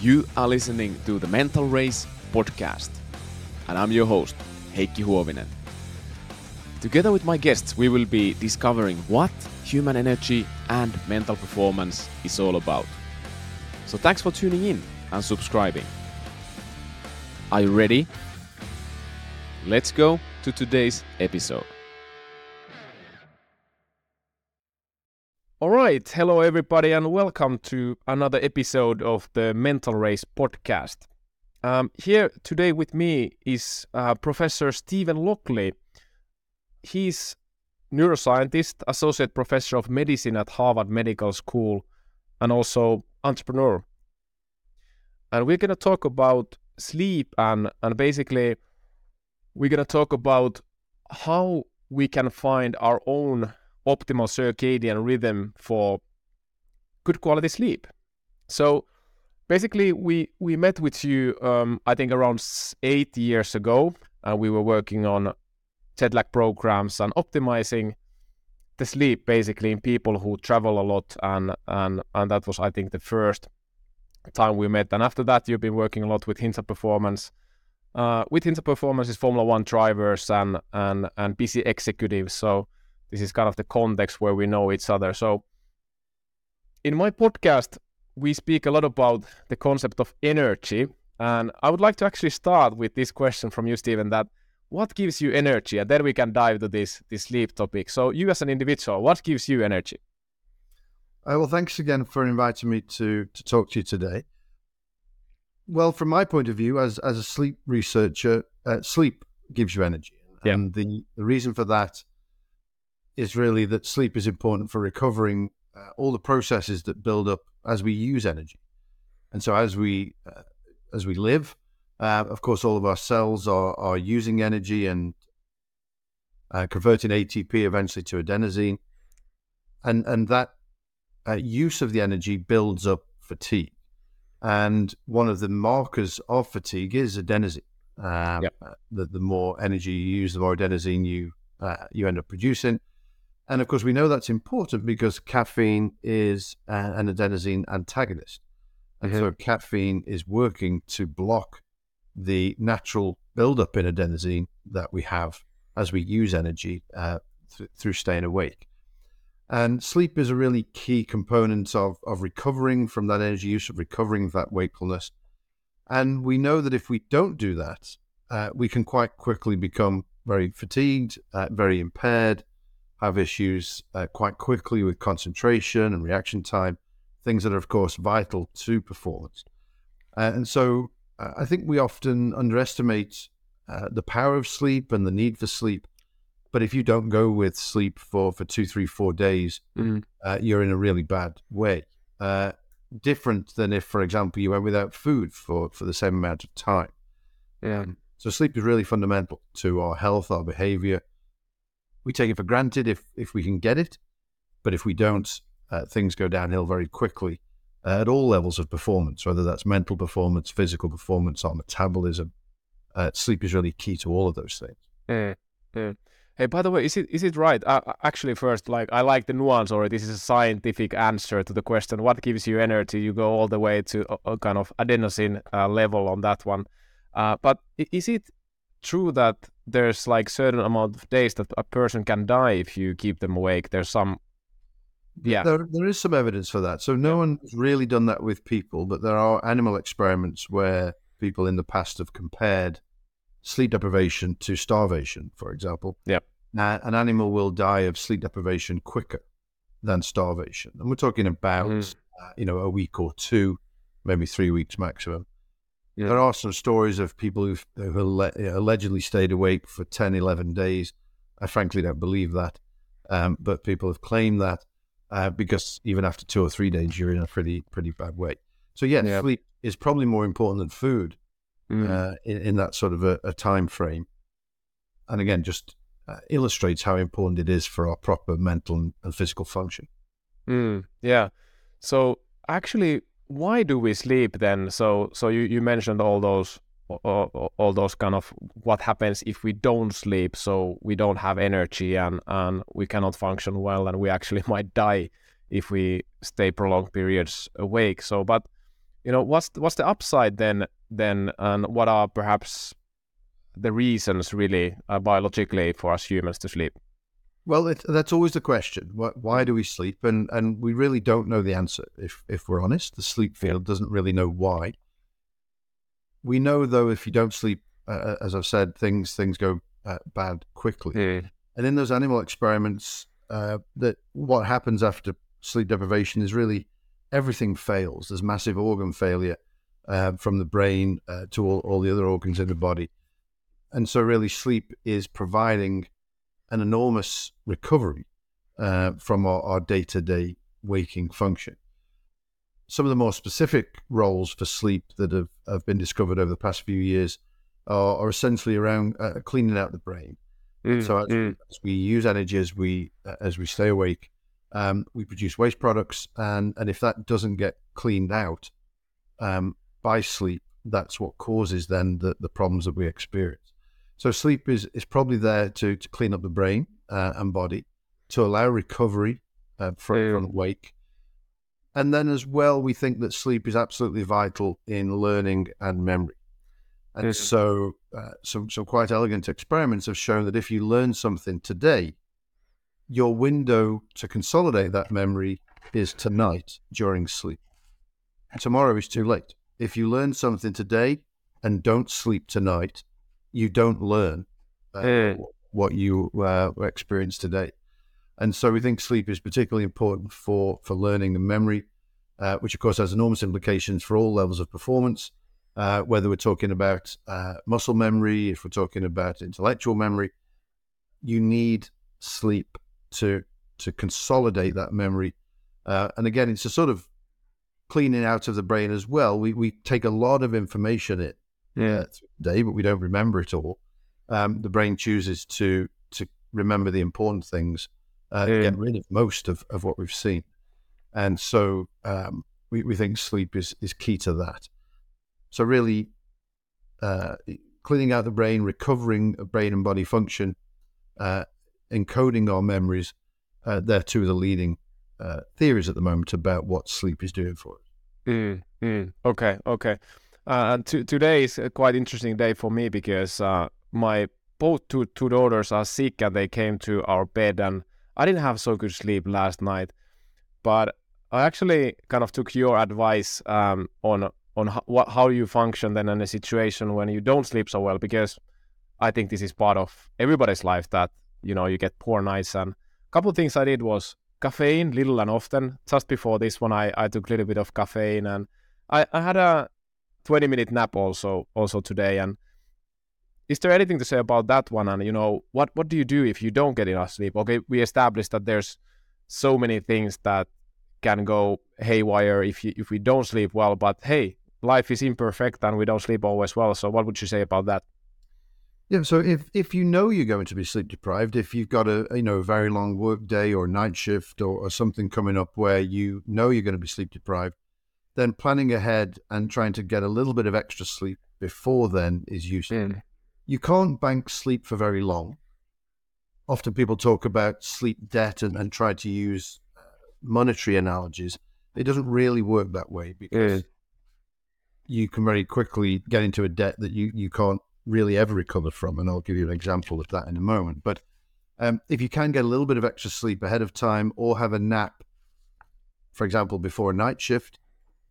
You are listening to the Mental Race podcast, and I'm your host, Heikki Huovinen. Together with my guests, we will be discovering what human energy and mental performance is all about. So thanks for tuning in and subscribing. Are you ready? Let's go to today's episode. All right, hello everybody, and welcome to another episode of the Mental Race podcast. Um, here today with me is uh, Professor Steven Lockley. He's neuroscientist, associate professor of medicine at Harvard Medical School, and also entrepreneur. And we're gonna talk about sleep and and basically we're gonna talk about how we can find our own optimal circadian rhythm for good quality sleep. So basically, we we met with you, um, I think, around eight years ago, and we were working on jet lag programs and optimizing the sleep basically in people who travel a lot, and and and that was, I think, the first time we met. And after that, you've been working a lot with Hintsa Performance. Uh, with Hintsa Performance is Formula One drivers and and and busy executives. So this is kind of the context where we know each other. So, in my podcast, we speak a lot about the concept of energy. And I would like to actually start with this question from you, Steven, that what gives you energy? And then we can dive to this, this sleep topic. So, you as an individual, what gives you energy? Uh, well, thanks again for inviting me to, to talk to you today. Well, from my point of view, as, as a sleep researcher, uh, sleep gives you energy. Yeah. And the, the reason for that is really that sleep is important for recovering uh, all the processes that build up as we use energy. And so as we uh, as we live, uh, of course, all of our cells are are using energy and uh, converting ATP eventually to adenosine, and and that uh, use of the energy builds up fatigue. And one of the markers of fatigue is adenosine. Um, yep. the, the more energy you use, the more adenosine you uh, you end up producing. And of course, we know that's important because caffeine is an adenosine antagonist. And mm-hmm. so caffeine is working to block the natural buildup in adenosine that we have as we use energy uh, th- through staying awake. And sleep is a really key component of, of recovering from that energy use, of recovering that wakefulness. And we know that if we don't do that, uh, we can quite quickly become very fatigued, uh, very impaired, have issues uh, quite quickly with concentration and reaction time, things that are, of course, vital to performance. Uh, and so uh, I think we often underestimate uh, the power of sleep and the need for sleep. But if you don't go with sleep for, for two, three, four days, mm. you're in a really bad way. Uh, different than if, for example, you went without food for, for the same amount of time. Yeah. Um, so sleep is really fundamental to our health, our behavior, we take it for granted if if we can get it, but if we don't, uh, things go downhill very quickly uh, at all levels of performance, whether that's mental performance, physical performance, or metabolism. Uh, sleep is really key to all of those things. Yeah, yeah. Hey, by the way, is it is it right? Uh, actually, first, like I like the nuance, or this is a scientific answer to the question: what gives you energy? You go all the way to a, a kind of adenosine uh, level on that one. Uh, but is it true that there's like certain amount of days that a person can die if you keep them awake. There's some, yeah, there, there is some evidence for that. So no yeah. one's really done that with people, but there are animal experiments where people in the past have compared sleep deprivation to starvation, for example. Yeah, uh, an animal will die of sleep deprivation quicker than starvation, and we're talking about mm. uh, you know a week or two, maybe three weeks maximum. Yeah. There are some stories of people who've, who allegedly stayed awake for 10, 11 days. I frankly don't believe that. Um, but people have claimed that uh, because even after two or three days, you're in a pretty, pretty bad way. So, yeah, yeah. sleep is probably more important than food mm. uh, in, in, that sort of a, a, time frame. And again, just uh, illustrates how important it is for our proper mental and, and physical function. Mm, yeah. So, actually, why do we sleep then? So so you, you mentioned all those all, all those kind of what happens if we don't sleep so we don't have energy and and we cannot function well and we actually might die if we stay prolonged periods awake so but you know, what's what's the upside then? Then, and what are perhaps the reasons really uh, biologically for us humans to sleep? Well, it, that's always the question. Why do we sleep? And and we really don't know the answer. If if we're honest, the sleep field doesn't really know why. We know though, if you don't sleep, uh, uh as I've said, things things go uh, bad quickly. Mm. And in those animal experiments, uh, that what happens after sleep deprivation is really everything fails. There's massive organ failure uh, from the brain uh, to all, all the other organs in the body. And so, really, sleep is providing an enormous recovery uh, from our day to day waking function. Some of the more specific roles for sleep that have, have been discovered over the past few years are, are essentially around uh, cleaning out the brain. Mm, so as, mm. as, we use energy as we uh, as we stay awake, um, we produce waste products, and and if that doesn't get cleaned out um, by sleep, that's what causes then the, the problems that we experience. So sleep is is probably there to to clean up the brain uh, and body, to allow recovery uh, from, Mm. from wake, and then as well, we think that sleep is absolutely vital in learning and memory. And Mhm. so, uh, some some quite elegant experiments have shown that if you learn something today, your window to consolidate that memory is tonight during sleep. Tomorrow is too late. If you learn something today and don't sleep tonight, you don't learn uh, Mm. what you uh, experience today. And so we think sleep is particularly important for, for learning and memory, uh, which of course has enormous implications for all levels of performance, uh, whether we're talking about uh, muscle memory, if we're talking about intellectual memory. You need sleep to to consolidate that memory. Uh, and again, it's a sort of cleaning out of the brain as well. We we take a lot of information in Yeah. uh, through the day, but we don't remember it all. Um, the brain chooses to to remember the important things, uh, Yeah. get rid of most of, of what we've seen, and so um, we we think sleep is is key to that. So really, uh, cleaning out the brain, recovering brain and body function, uh, encoding our memories, uh, they're two of the leading uh, theories at the moment about what sleep is doing for us. Mm, mm. Okay, okay. Uh, and to, today is a quite interesting day for me because uh, my both two two daughters are sick and they came to our bed and I didn't have so good sleep last night, but I actually kind of took your advice um, on on how, what how you function then in a situation when you don't sleep so well because I think this is part of everybody's life that you know you get poor nights. And a couple of things I did was caffeine little and often. Just before this one I, I took a little bit of caffeine and I, I had a 20 minute nap also also today and is there anything to say about that one and you know what what do you do if you don't get enough sleep okay we established that there's so many things that can go haywire if you if we don't sleep well but hey life is imperfect and we don't sleep always well so what would you say about that Yeah. So if if you know you're going to be sleep deprived, if you've got a you know a very long work day or night shift or, or something coming up where you know you're going to be sleep deprived, then planning ahead and trying to get a little bit of extra sleep before then is useful. You can't bank sleep for very long. Often people talk about sleep debt and, and try to use uh, monetary analogies. It doesn't really work that way because Mm. you can very quickly get into a debt that you, you can't really ever recover from. And I'll give you an example of that in a moment. But um, if you can get a little bit of extra sleep ahead of time or have a nap, for example, before a night shift,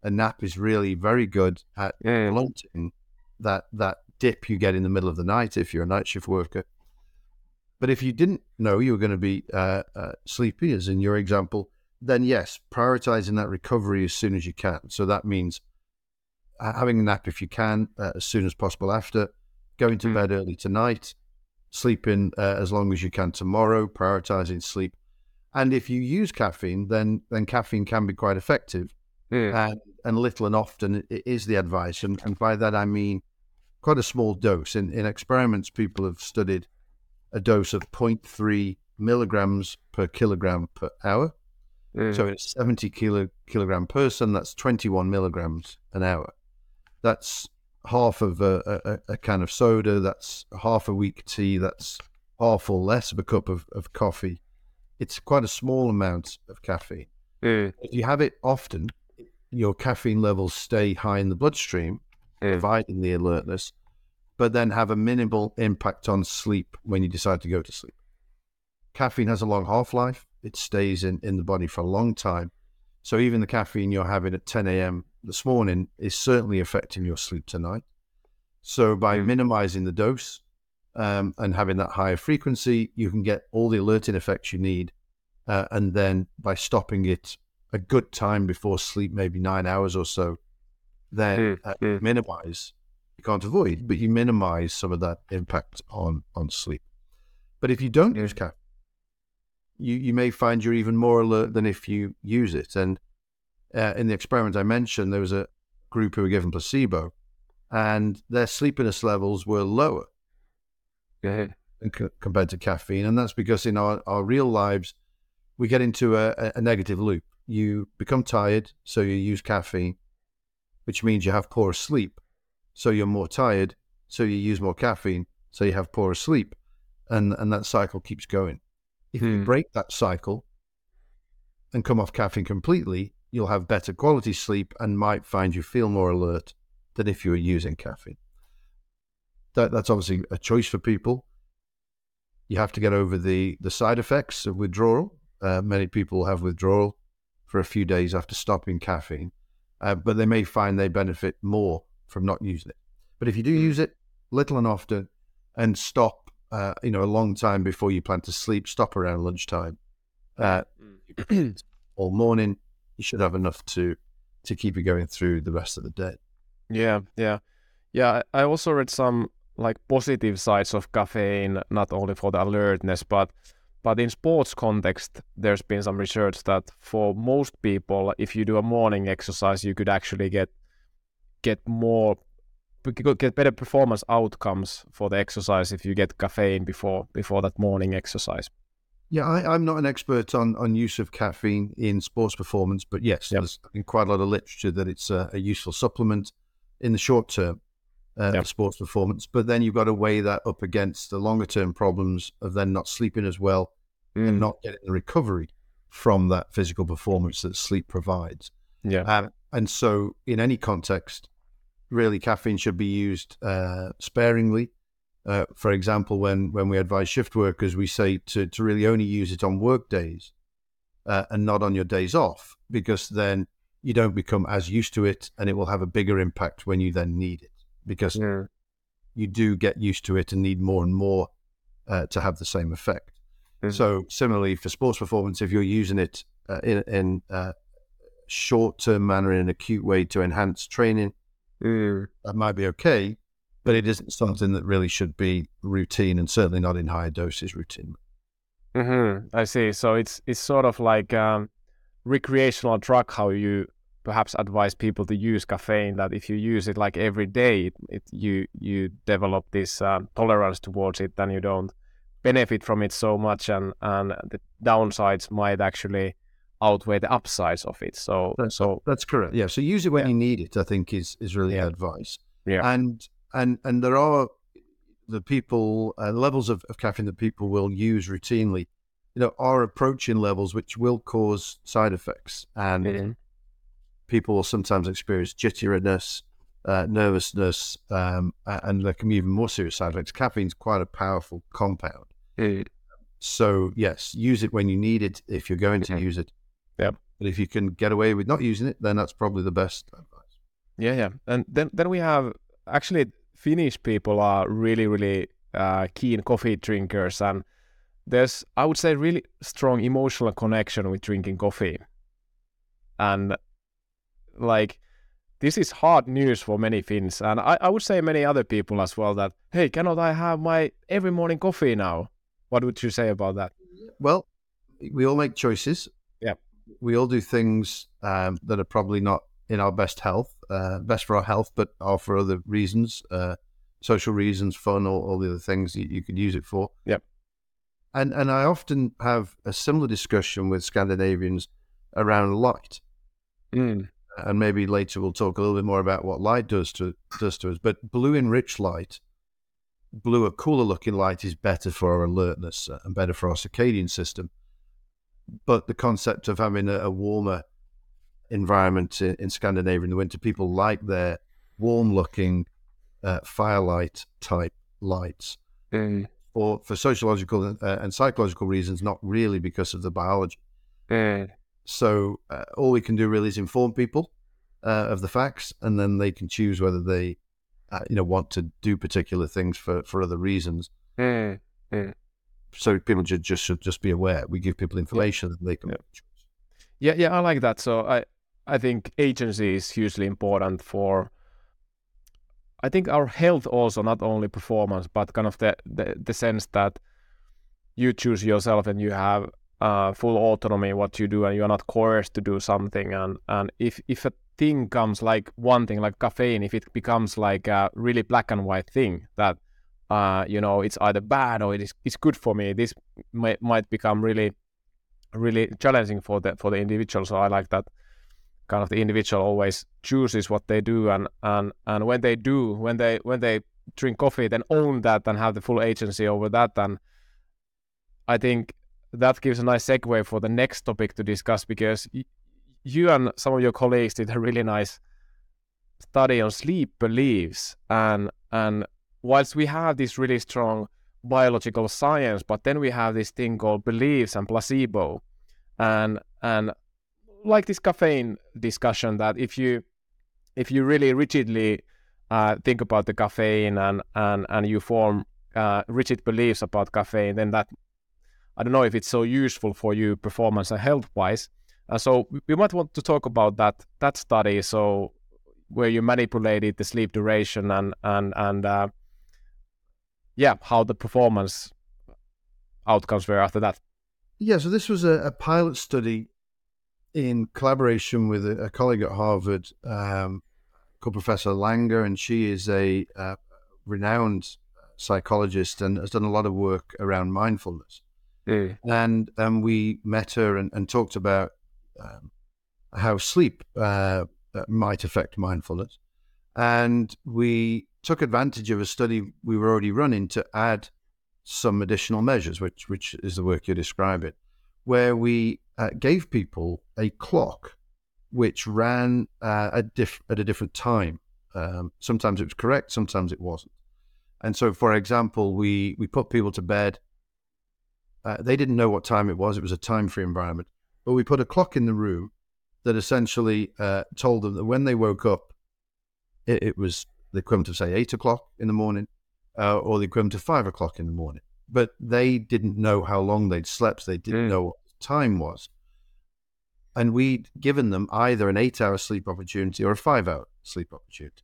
a nap is really very good at Mm. blunting that that dip you get in the middle of the night if you're a night shift worker. But if you didn't know you were going to be uh, uh, sleepy, as in your example, then yes, prioritizing that recovery as soon as you can. So that means having a nap if you can uh, as soon as possible after, going to Mm. bed early tonight, sleeping uh, as long as you can tomorrow, prioritizing sleep. And if you use caffeine, then then caffeine can be quite effective Mm. and, and little and often is the advice. And, and by that, I mean quite a small dose. In, in experiments, people have studied a dose of 0.3 milligrams per kilogram per hour. Mm. So in a 70 kilo, kilogram person, that's 21 milligrams an hour. That's half of a, a, a can of soda. That's half a weak tea. That's half or less of a cup of, of coffee. It's quite a small amount of caffeine Mm. if you have it often, your caffeine levels stay high in the bloodstream, providing the alertness, but then have a minimal impact on sleep when you decide to go to sleep. Caffeine has a long half life, it stays in, in the body for a long time. So even the caffeine you're having at 10 a.m. this morning is certainly affecting your sleep tonight. So by minimizing the dose um, and having that higher frequency, you can get all the alerting effects you need. Uh, and then by stopping it a good time before sleep, maybe nine hours or so, then uh, minimize. You can't avoid, but you minimize some of that impact on on sleep. But if you don't use caffeine, you you may find you're even more alert than if you use it. And uh, in the experiment I mentioned, there was a group who were given placebo, and their sleepiness levels were lower c- compared to caffeine, and that's because in our, our real lives we get into a, a negative loop. You become tired, so you use caffeine, which means you have poor sleep. So you're more tired, so you use more caffeine, so you have poorer sleep, and and that cycle keeps going. If you Hmm. break that cycle and come off caffeine completely, you'll have better quality sleep and might find you feel more alert than if you were using caffeine. That that's obviously a choice for people. You have to get over the the side effects of withdrawal. Uh, many people have withdrawal for a few days after stopping caffeine, uh, but they may find they benefit more from not using it. But if you do use it little and often, and stop, uh, you know, a long time before you plan to sleep, stop around lunchtime, uh, all morning, you should have enough to to keep you going through the rest of the day. Yeah, yeah, yeah. I I also read some like positive sides of caffeine, not only for the alertness, but but in sports context, there's been some research that for most people, if you do a morning exercise, you could actually get get more get better performance outcomes for the exercise if you get caffeine before before that morning exercise. Yeah, I, I'm not an expert on, on use of caffeine in sports performance, but yes, Yep. there's been quite a lot of literature that it's a, a useful supplement in the short term uh, of sports performance. But then you've got to weigh that up against the longer term problems of then not sleeping as well and not getting the recovery from that physical performance that sleep provides. yeah. Um, and so, in any context, really, caffeine should be used uh, sparingly. Uh, for example, when, when we advise shift workers, we say to, to really only use it on work days uh, and not on your days off, because then you don't become as used to it and it will have a bigger impact when you then need it, because Yeah. you do get used to it and need more and more uh, to have the same effect. Mhm. So, similarly for sports performance, if you're using it uh, in, in uh, short-term manner in an acute way to enhance training, Mm. that might be okay, but it isn't something that really should be routine, and certainly not in higher doses routine. hmm I see. So it's it's sort of like um, recreational drug. How you perhaps advise people to use caffeine. That if you use it like every day, it, it you you develop this um, tolerance towards it, then you don't benefit from it so much, and and the downsides might actually outweigh the upsides of it. So That's, so that's correct. Yeah. So use it when Yeah. you need it. I think is is really Yeah. advice. Yeah. And and and there are the people uh, levels of, of caffeine that people will use routinely. You know, are approaching levels which will cause side effects, and Mhm. People will sometimes experience jitteriness, uh, nervousness, um, and there can be even more serious side effects. Caffeine's quite a powerful compound. Mm. So yes, use it when you need it if you're going to use it. Yep. But if you can get away with not using it, then that's probably the best advice. Yeah, yeah. And then then we have actually Finnish people are really really uh, keen coffee drinkers, and there's I would say really strong emotional connection with drinking coffee, and like this is hard news for many Finns, and I, I would say many other people as well. That hey, cannot I have my every morning coffee now? What would you say about that? Well, we all make choices. Yeah, We all do things um, that are probably not in our best health, uh, best for our health, but are for other reasons, uh, social reasons, fun, or all the other things you, you could use it for. Yeah, And and I often have a similar discussion with Scandinavians around light. Mm. And maybe later we'll talk a little bit more about what light does to does to us. But blue enriched light, blue or cooler looking light is better for our alertness uh, and better for our circadian system. But the concept of having a, a warmer environment in, in, Scandinavia in the winter, people like their warm-looking uh, firelight type lights. Mm. Or for sociological uh, and psychological reasons, not really because of the biology. Mm. So uh, all we can do really is inform people uh, of the facts, and then they can choose whether they, uh, you know, want to do particular things for, for other reasons. Mm. Mm. So people just, just should just be aware. We give people information yeah. that they can. Yeah. yeah, yeah, I like that. So I I think agency is hugely important for. I think our health also not only performance, but kind of the the, the sense that you choose yourself and you have uh, full autonomy what you do and you're not coerced to do something. And and if if a thing comes like one thing like caffeine if it becomes like a really black and white thing that uh, you know it's either bad or it is it's good for me this may, might become really really challenging for the for the individual. So i like that kind of the individual always chooses what they do and and and when they do when they when they drink coffee then own that and have the full agency over that. And i think that gives a nice segue for the next topic to discuss because y- you and some of your colleagues did a really nice study on sleep beliefs and and whilst we have this really strong biological science but then we have this thing called beliefs and placebo. And and like this caffeine discussion that if you if you really rigidly uh, think about the caffeine and and and you form uh, rigid beliefs about caffeine then that I don't know if it's so useful for you performance and health wise. Uh, so we might want to talk about that that study. So where you manipulated the sleep duration and and and uh, yeah, how the performance outcomes were after that. Yeah, so this was a, a pilot study in collaboration with a, a colleague at Harvard um, called Professor Langer, and she is a uh, renowned psychologist and has done a lot of work around mindfulness. And we met her and, and talked about um, how sleep uh, uh, might affect mindfulness. And we took advantage of a study we were already running to add some additional measures, which, which is the work you're describing, where we uh, gave people a clock which ran uh, at, diff- at a different time. Um, sometimes it was correct, sometimes it wasn't. And so, for example, we, we put people to bed uh, they didn't know what time it was. It was a time free environment. But we put a clock in the room that essentially uh, told them that when they woke up, it, it, was the equivalent of, say, eight o'clock in the morning uh, or the equivalent of five o'clock in the morning. But they didn't know how long they'd slept. They didn't mm. know what the time was. And we'd given them either an eight hour sleep opportunity or a five hour sleep opportunity.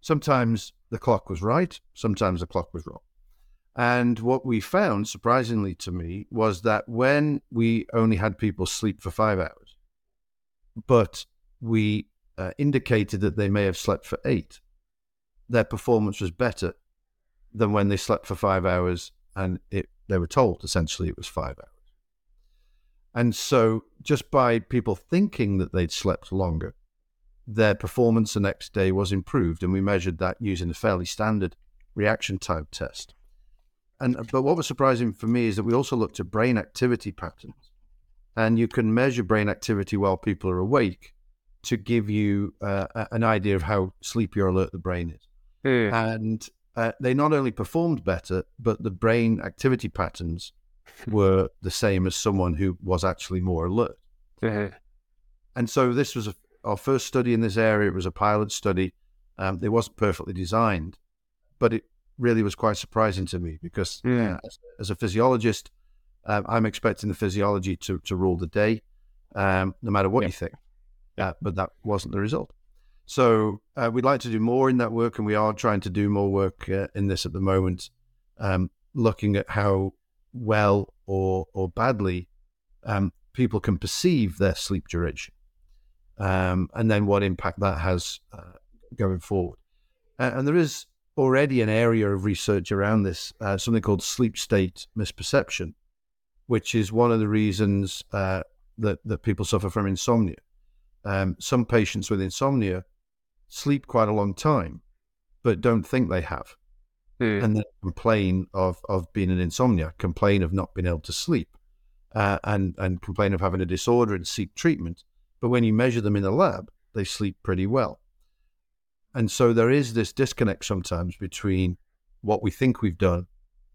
Sometimes the clock was right, sometimes the clock was wrong. And what we found, surprisingly to me, was that when we only had people sleep for five hours, but we uh, indicated that they may have slept for eight, their performance was better than when they slept for five hours and it, they were told essentially it was five hours. And so, just by people thinking that they'd slept longer, their performance the next day was improved. And we measured that using a fairly standard reaction time test. And but what was surprising for me is that we also looked at brain activity patterns, and you can measure brain activity while people are awake to give you uh, an idea of how sleepy or alert the brain is. Mm. And uh, they not only performed better, but the brain activity patterns were the same as someone who was actually more alert. Mm-hmm. And so this was a, our first study in this area. It was a pilot study. Um, it wasn't perfectly designed, but it really was quite surprising to me because yeah. as, as, a physiologist, um, I'm expecting the physiology to, to rule the day, um, no matter what yeah. you think. Uh, but that wasn't the result. So uh, we'd like to do more in that work, and we are trying to do more work uh, in this at the moment, um, looking at how well or or badly um, people can perceive their sleep duration, um, and then what impact that has uh, going forward. and there is already an area of research around this, uh, something called sleep state misperception, which is one of the reasons uh, that, that people suffer from insomnia. Um, some patients with insomnia sleep quite a long time, but don't think they have. Mm. And then complain of, of being an insomnia, complain of not being able to sleep, uh, and, and complain of having a disorder and seek treatment, But when you measure them in a lab, they sleep pretty well. And so there is this disconnect sometimes between what we think we've done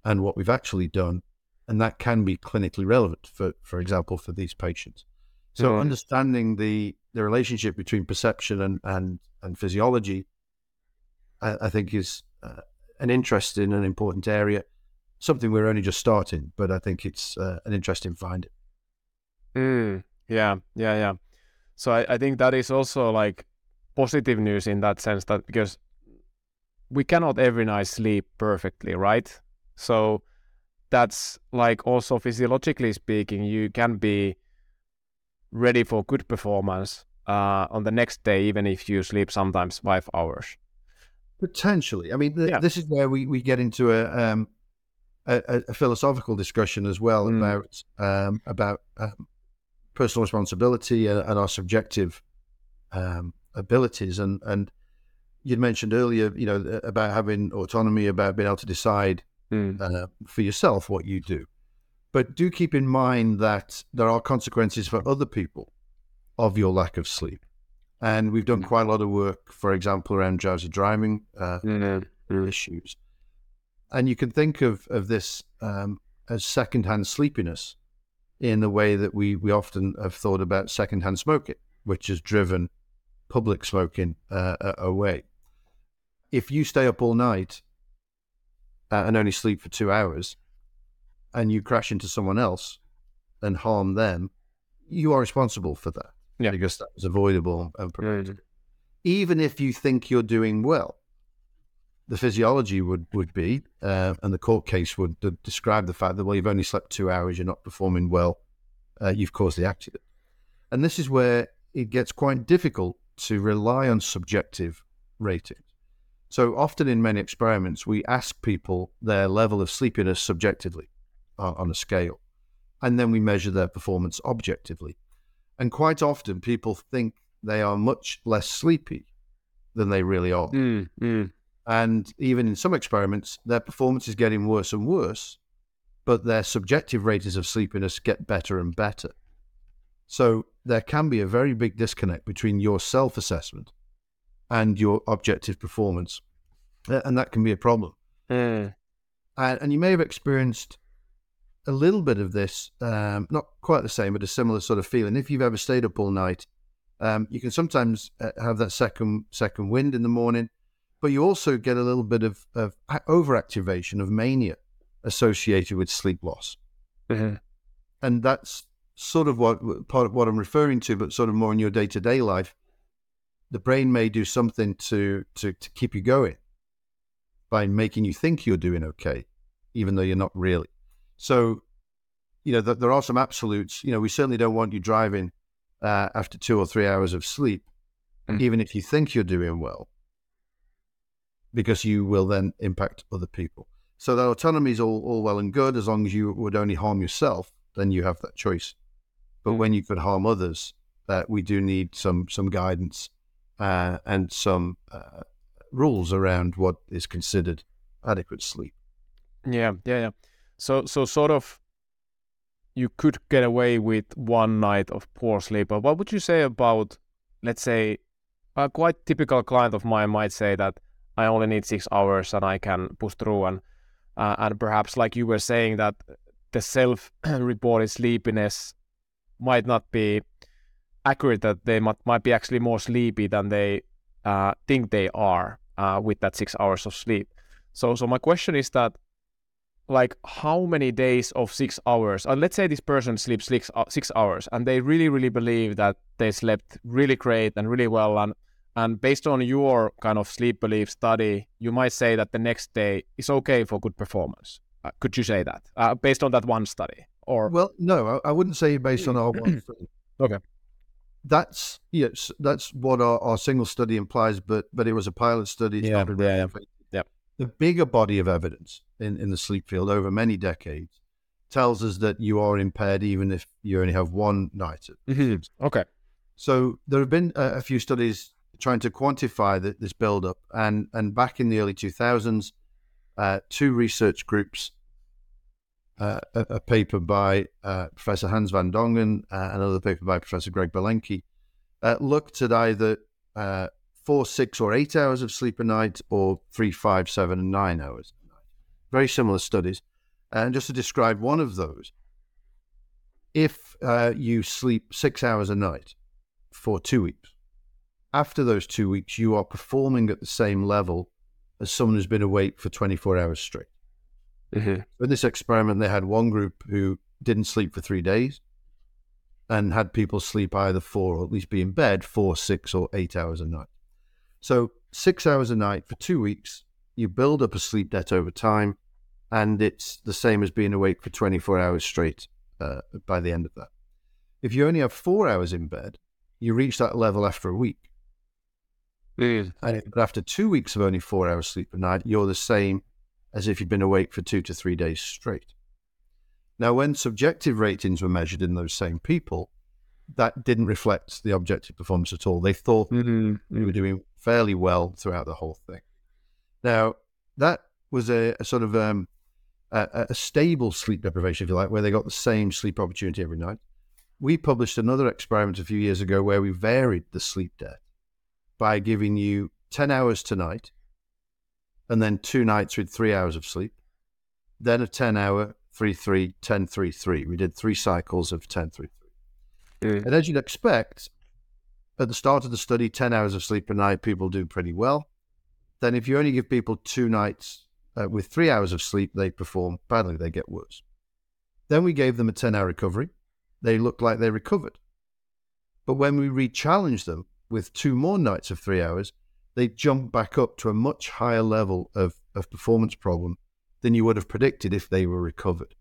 and what we've actually done. And that can be clinically relevant, for, for example, for these patients. So mm-hmm. understanding the, the relationship between perception and, and, and physiology, I, I think is uh, an interesting and important area. Something we're only just starting, but I think it's uh, an interesting finding. Mm, yeah, yeah, yeah. So I, I think that is also like positive news in that sense that because we cannot every night sleep perfectly, right? So that's like also physiologically speaking, you can be ready for good performance uh, on the next day, even if you sleep sometimes five hours. Potentially, I mean, th- yeah. this is where we, we get into a, um, a, a philosophical discussion as well mm. about um, about um, personal responsibility and, and our subjective um, abilities. And and you'd mentioned earlier, you know, about having autonomy, about being able to decide mm. uh, for yourself what you do. But do keep in mind that there are consequences for other people of your lack of sleep. And we've done mm. quite a lot of work, for example, around drowsy driving uh, mm-hmm. issues. And you can think of, of this um, as secondhand sleepiness in the way that we, we often have thought about secondhand smoking, which is driven public smoking uh, away. If you stay up all night uh, and only sleep for two hours, and you crash into someone else and harm them, you are responsible for that. Yeah. Because that was avoidable and prevented. Even if you think you're doing well, the physiology would, would be, uh, and the court case would describe the fact that, well, you've only slept two hours, you're not performing well, uh, you've caused the accident. And this is where it gets quite difficult to rely on subjective ratings. So often in many experiments, we ask people their level of sleepiness subjectively uh, on a scale, and then we measure their performance objectively. And quite often, people think they are much less sleepy than they really are. Mm, mm. And even in some experiments, their performance is getting worse and worse, but their subjective ratings of sleepiness get better and better. So there can be a very big disconnect between your self assessment and your objective performance. And that can be a problem. Mm. And, and, you may have experienced a little bit of this, um, not quite the same, but a similar sort of feeling. If you've ever stayed up all night, um, you can sometimes uh, have that second second wind in the morning, but you also get a little bit of, of overactivation of mania associated with sleep loss. Mm-hmm. And that's sort of what part of what I'm referring to, but sort of more in your day to day life. The brain may do something to, to to keep you going by making you think you're doing okay, even though you're not really. So, you know, th- there are some absolutes. You know, we certainly don't want you driving uh, after two or three hours of sleep, mm. even if you think you're doing well, because you will then impact other people. So that autonomy is all, all well and good as long as you would only harm yourself, then you have that choice. But mm. when you could harm others, uh, we do need some some guidance uh, and some uh, rules around what is considered adequate sleep. Yeah, yeah, yeah. So, so sort of, you could get away with one night of poor sleep. But what would you say about, let's say, a quite typical client of mine might say that I only need six hours and I can push through, and uh, and perhaps like you were saying that the self-reported sleepiness might not be accurate that they might, might be actually more sleepy than they uh, think they are uh, with that six hours of sleep. So, so my question is that like how many days of six hours uh, let's say this person sleeps six, uh, six hours and they really really believe that they slept really great and really well and and based on your kind of sleep belief study you might say that the next day is okay for good performance. Uh, could you say that? Uh, based on that one study or well no i, I wouldn't say based on our one study okay that's yes that's what our, our single study implies but but it was a pilot study yeah, yeah, yeah the bigger body of evidence in, in the sleep field over many decades tells us that you are impaired even if you only have one night. Mm-hmm. Okay. So there have been a, a few studies trying to quantify the, this buildup, and and back in the early 2000s, uh, two research groups, uh, a, a, paper by uh, Professor Hans van Dongen, uh, another paper by Professor Greg Belenky, uh, looked at either uh, four, six, or eight hours of sleep a night, or three, five, seven, and nine hours a night. Very similar studies. And just to describe one of those, if uh, you sleep six hours a night for two weeks, after those two weeks, you are performing at the same level as someone who's been awake for 24 hours straight. Mm-hmm. In this experiment, they had one group who didn't sleep for three days and had people sleep either four or at least be in bed four, six, or eight hours a night. So, six hours a night for two weeks, you build up a sleep debt over time, and it's the same as being awake for 24 hours straight uh, by the end of that. If you only have four hours in bed, you reach that level after a week. Mm. And but after two weeks of only four hours sleep a night, you're the same as if you'd been awake for two to three days straight. Now, when subjective ratings were measured in those same people, that didn't reflect the objective performance at all. They thought Mm-hmm. we were doing fairly well throughout the whole thing. Now, that was a, a sort of um, a, a stable sleep deprivation, if you like, where they got the same sleep opportunity every night. We published another experiment a few years ago where we varied the sleep debt by giving you 10 hours tonight and then two nights with three hours of sleep, then a 10 hour, 3 3, 10 3 3. We did three cycles of 10 3 3. Mm. And as you'd expect, at the start of the study, 10 hours of sleep a night, people do pretty well. Then, if you only give people two nights uh, with three hours of sleep, they perform badly, they get worse. Then we gave them a 10 hour recovery. They looked like they recovered. But when we re challenged them with two more nights of three hours, they jump back up to a much higher level of, of performance problem than you would have predicted if they were recovered.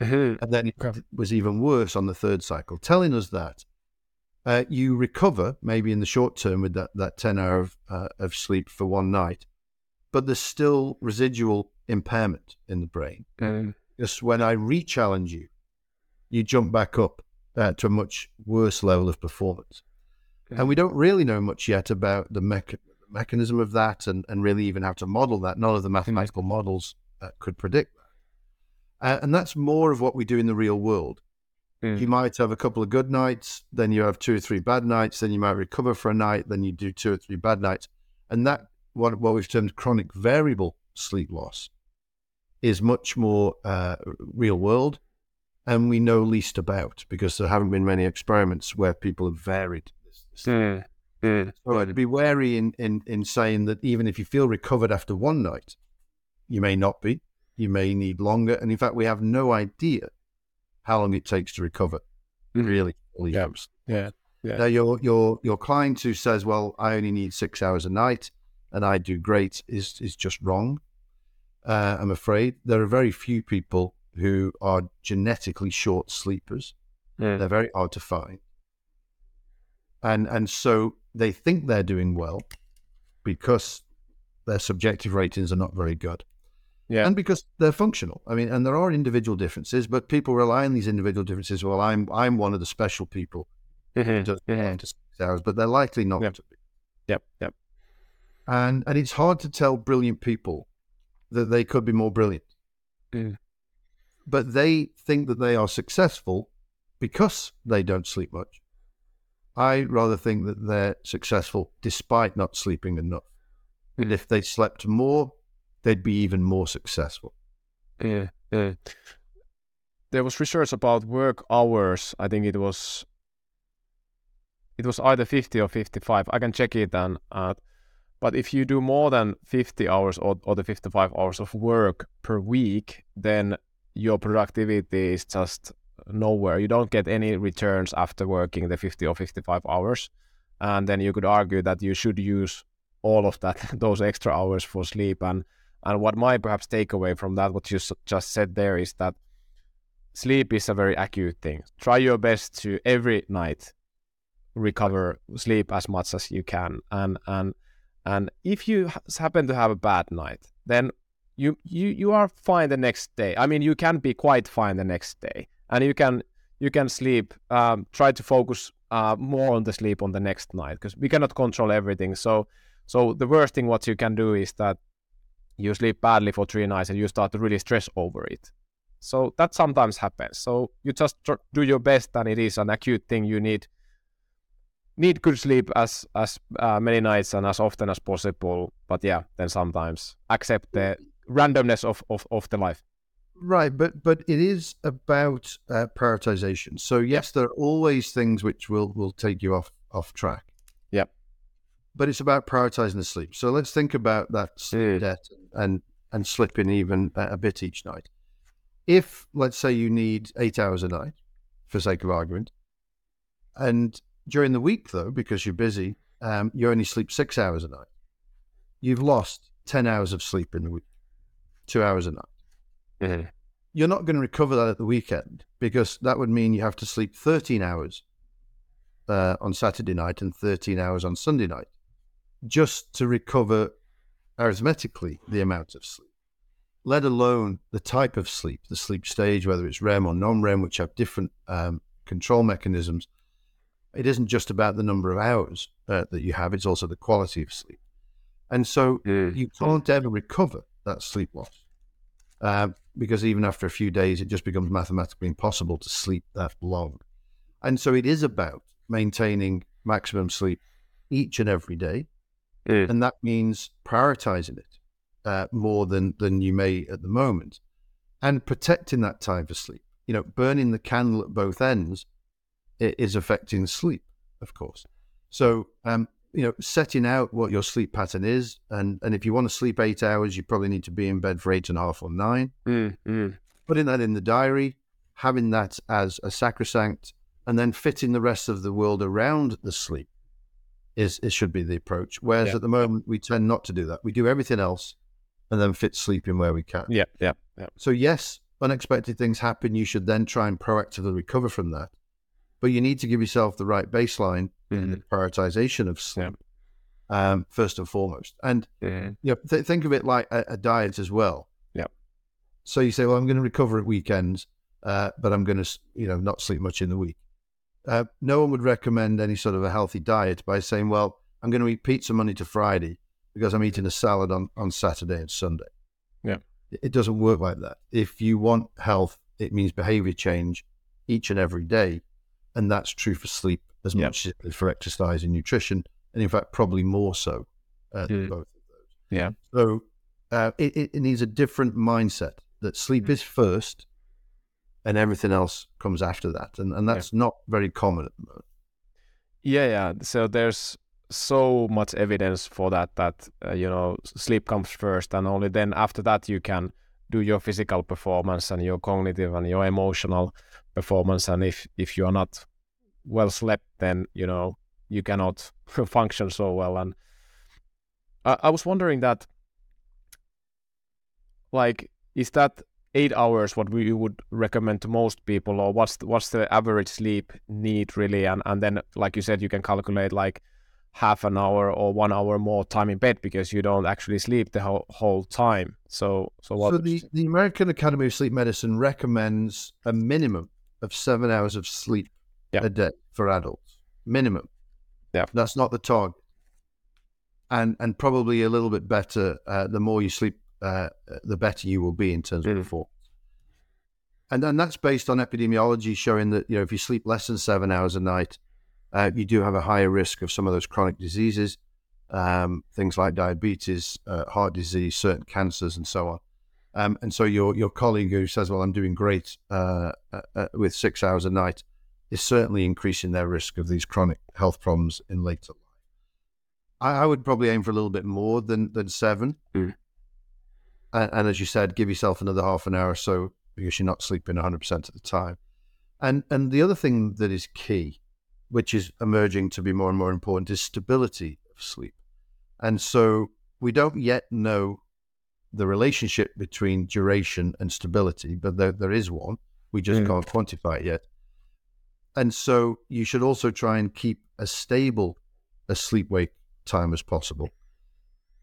Mm-hmm. And then it Okay. was even worse on the third cycle, telling us that uh, you recover maybe in the short term with that, that 10 hour of, uh, of sleep for one night, but there's still residual impairment in the brain. Mm. Just when I re challenge you, you jump back up uh, to a much worse level of performance. And we don't really know much yet about the mecha- mechanism of that and, and really even how to model that. None of the mathematical models uh, could predict that. Uh, and that's more of what we do in the real world. Mm. You might have a couple of good nights, then you have two or three bad nights, then you might recover for a night, then you do two or three bad nights. And that, what, what we've termed chronic variable sleep loss, is much more uh, real world and we know least about because there haven't been many experiments where people have varied this. this Mm. Mm. so I'd be wary in, in, in saying that even if you feel recovered after one night, you may not be. You may need longer. And in fact, we have no idea how long it takes to recover. Mhm. Really, fully Yeah. Yeah. Yeah. Now, your your your client who says, "Well, I only need six hours a night and I do great," is is just wrong. Uh, I'm afraid there are very few people who are genetically short sleepers. Mm. They're very hard to find. And and so they think they're doing well because their subjective ratings are not very good. Yeah. And because they're functional. I mean, and there are individual differences, but people rely on these individual differences. Well, I'm I'm one of the special people Mhm. Mhm. to six hours, but they're likely not Yep. to be. Yep. Yep. And and it's hard to tell brilliant people that they could be more brilliant. Mm. But they think that they are successful because they don't sleep much. I rather think that they're successful despite not sleeping enough. And if they slept more, they'd be even more successful. Yeah, yeah. There was research about work hours. I think it was it was either 50 or 55. I can check it and uh, but if you do more than 50 hours or, or the 55 hours of work per week, then your productivity is just nowhere. You don't get any returns after working the 50 or 55 hours. And then you could argue that you should use all of that those extra hours for sleep and and what my perhaps takeaway from that, what you just said there, is that sleep is a very acute thing. Try your best to every night recover sleep as much as you can, and and and if you ha- happen to have a bad night, then you you you are fine the next day. I mean, you can be quite fine the next day, and you can you can sleep. Um, try to focus uh, more on the sleep on the next night because we cannot control everything. So so the worst thing what you can do is that you sleep badly for three nights and you start to really stress over it. So that sometimes happens. So you just tr- do your best, and it is an acute thing. You need need good sleep as as uh, many nights and as often as possible. But yeah, then sometimes accept the randomness of of, of the life. Right, but but it is about uh, prioritization. So yes, there are always things which will will take you off off track. Yep. But it's about prioritizing the sleep. So let's think about that sleep Mm. debt and and slipping even a, a bit each night. If let's say you need eight hours a night, for sake of argument, and during the week though, because you're busy, um, you only sleep six hours a night. You've lost ten hours of sleep in the week, two hours a night you're not going to recover that at the weekend because that would mean you have to sleep 13 hours uh, on Saturday night and 13 hours on Sunday night just to recover arithmetically the amount of sleep, let alone the type of sleep, the sleep stage, whether it's REM or non REM, which have different um, control mechanisms. It isn't just about the number of hours uh, that you have, it's also the quality of sleep. And so you can't ever recover that sleep loss. Uh, because even after a few days, it just becomes mathematically impossible to sleep that long. And so it is about maintaining maximum sleep each and every day. Mm. And that means prioritizing it uh, more than, than you may at the moment and protecting that time for sleep. You know, burning the candle at both ends is affecting sleep, of course. So, um, you know, setting out what your sleep pattern is, and, and if you want to sleep eight hours, you probably need to be in bed for eight and a half or nine Mm, mm. putting that in the diary, having that as a sacrosanct, and then fitting the rest of the world around the sleep is it should be the approach. Whereas Yeah. at the moment we tend not to do that. We do everything else and then fit sleep in where we can. Yeah, yeah, yeah. So yes, unexpected things happen. You should then try and proactively recover from that. But you need to give yourself the right baseline and the prioritization of sleep um, first and foremost. And Mm. you know, th- think of it like a, a diet as well. Yep. So you say, well, I'm going to recover at weekends, uh, but I'm going to, you know, not sleep much in the week. Uh, no one would recommend any sort of a healthy diet by saying, well, I'm going to eat pizza Monday to Friday because I'm eating a salad on, on Saturday and Sunday. Yeah. It doesn't work like that. If you want health, it means behavior change each and every day. And that's true for sleep as Yeah. much as for exercise and nutrition. And in fact, probably more so uh, Mm. both of those. Yeah. So uh, it, it, needs a different mindset that sleep is first and everything else comes after that. And, and that's not very common at the moment. Yeah, yeah. So there's so much evidence for that that uh, you know sleep comes first, and only then after that you can do your physical performance and your cognitive and your emotional performance. And if if you are not well slept, then you know you cannot function so well. And I, I was wondering that, like, is that eight hours what we would recommend to most people, or what's the, what's the average sleep need really? And and then, like you said, you can calculate like half an hour or one hour more time in bed because you don't actually sleep the whole, whole time. So so what? So the, the American Academy of Sleep Medicine recommends a minimum of seven hours of sleep Yeah. a day for adults. Minimum. Yeah. That's not the target. And and probably a little bit better. Uh, the more you sleep, uh, the better you will be in terms of Mm. performance. And then that's based on epidemiology showing that you know if you sleep less than seven hours a night, uh, you do have a higher risk of some of those chronic diseases, um, things like diabetes, uh, heart disease, certain cancers, and so on. Um, and so your your colleague who says, "Well, I'm doing great uh, uh, uh, with six hours a night," is certainly increasing their risk of these chronic health problems in later life. I, I would probably aim for a little bit more than than seven. Mm. And, and as you said, give yourself another half an hour or so because you're not sleeping 100 percent of the time. And and the other thing that is key, which is emerging to be more and more important, is stability of sleep. And so we don't yet know the relationship between duration and stability, but there, there is one. We just Mm. can't quantify it yet. And so you should also try and keep as stable a sleep wake time as possible.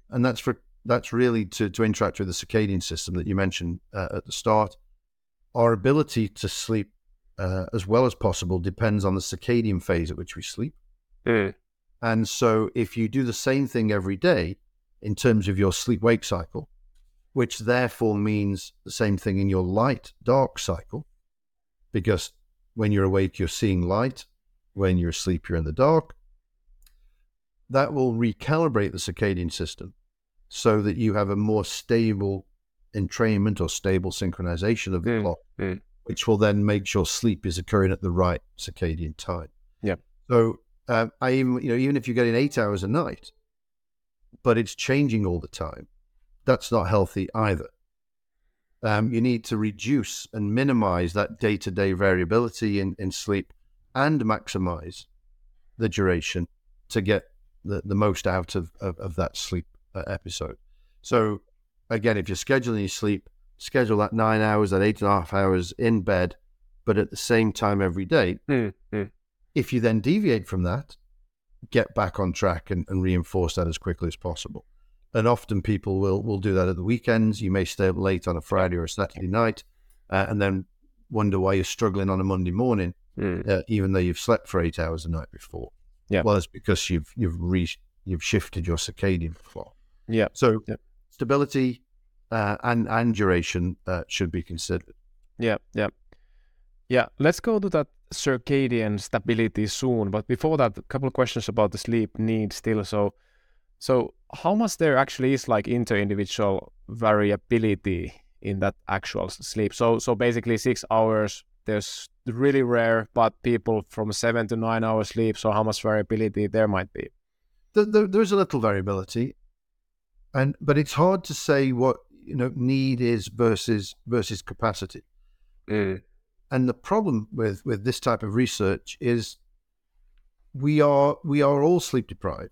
And that's for that's really to, to interact with the circadian system that you mentioned uh, at the start. Our ability to sleep uh, as well as possible depends on the circadian phase at which we sleep. Mm. And so if you do the same thing every day in terms of your sleep wake cycle, which therefore means the same thing in your light dark cycle, because when you're awake, you're seeing light. When you're asleep, you're in the dark. that will recalibrate the circadian system so that you have a more stable entrainment or stable synchronization of the Mm, clock, mm. Which will then make sure sleep is occurring at the right circadian time. Yeah. So um, I even you know even if you're getting eight hours a night, but it's changing all the time, that's not healthy either. Um, you need to reduce and minimize that day to day variability in, in sleep and maximize the duration to get the, the most out of, of, of that sleep uh, episode. So, again, if you're scheduling your sleep, schedule that nine hours, that eight and a half hours in bed, but at the same time every day. Mm, mm. If you then deviate from that, get back on track and, and reinforce that as quickly as possible. And often people will, will do that at the weekends. You may stay up late on a Friday or a Saturday night uh, and then wonder why you're struggling on a Monday morning Mm. uh, even though you've slept for eight hours the night before. Yeah. Well, it's because you've you've re- you've shifted your circadian clock. Yeah. So Yeah. stability uh, and and duration uh, should be considered. Yeah, yeah. Yeah, let's go to that circadian stability soon. But before that, a couple of questions about the sleep need still. So, so how much there actually is like inter-individual variability in that actual sleep? So, so basically six hours. There's really rare, but people from seven to nine hours sleep. So, how much variability there might be? There, there, there is a little variability, and but it's hard to say what you know need is versus versus capacity. And the problem with with this type of research is we are we are all sleep deprived,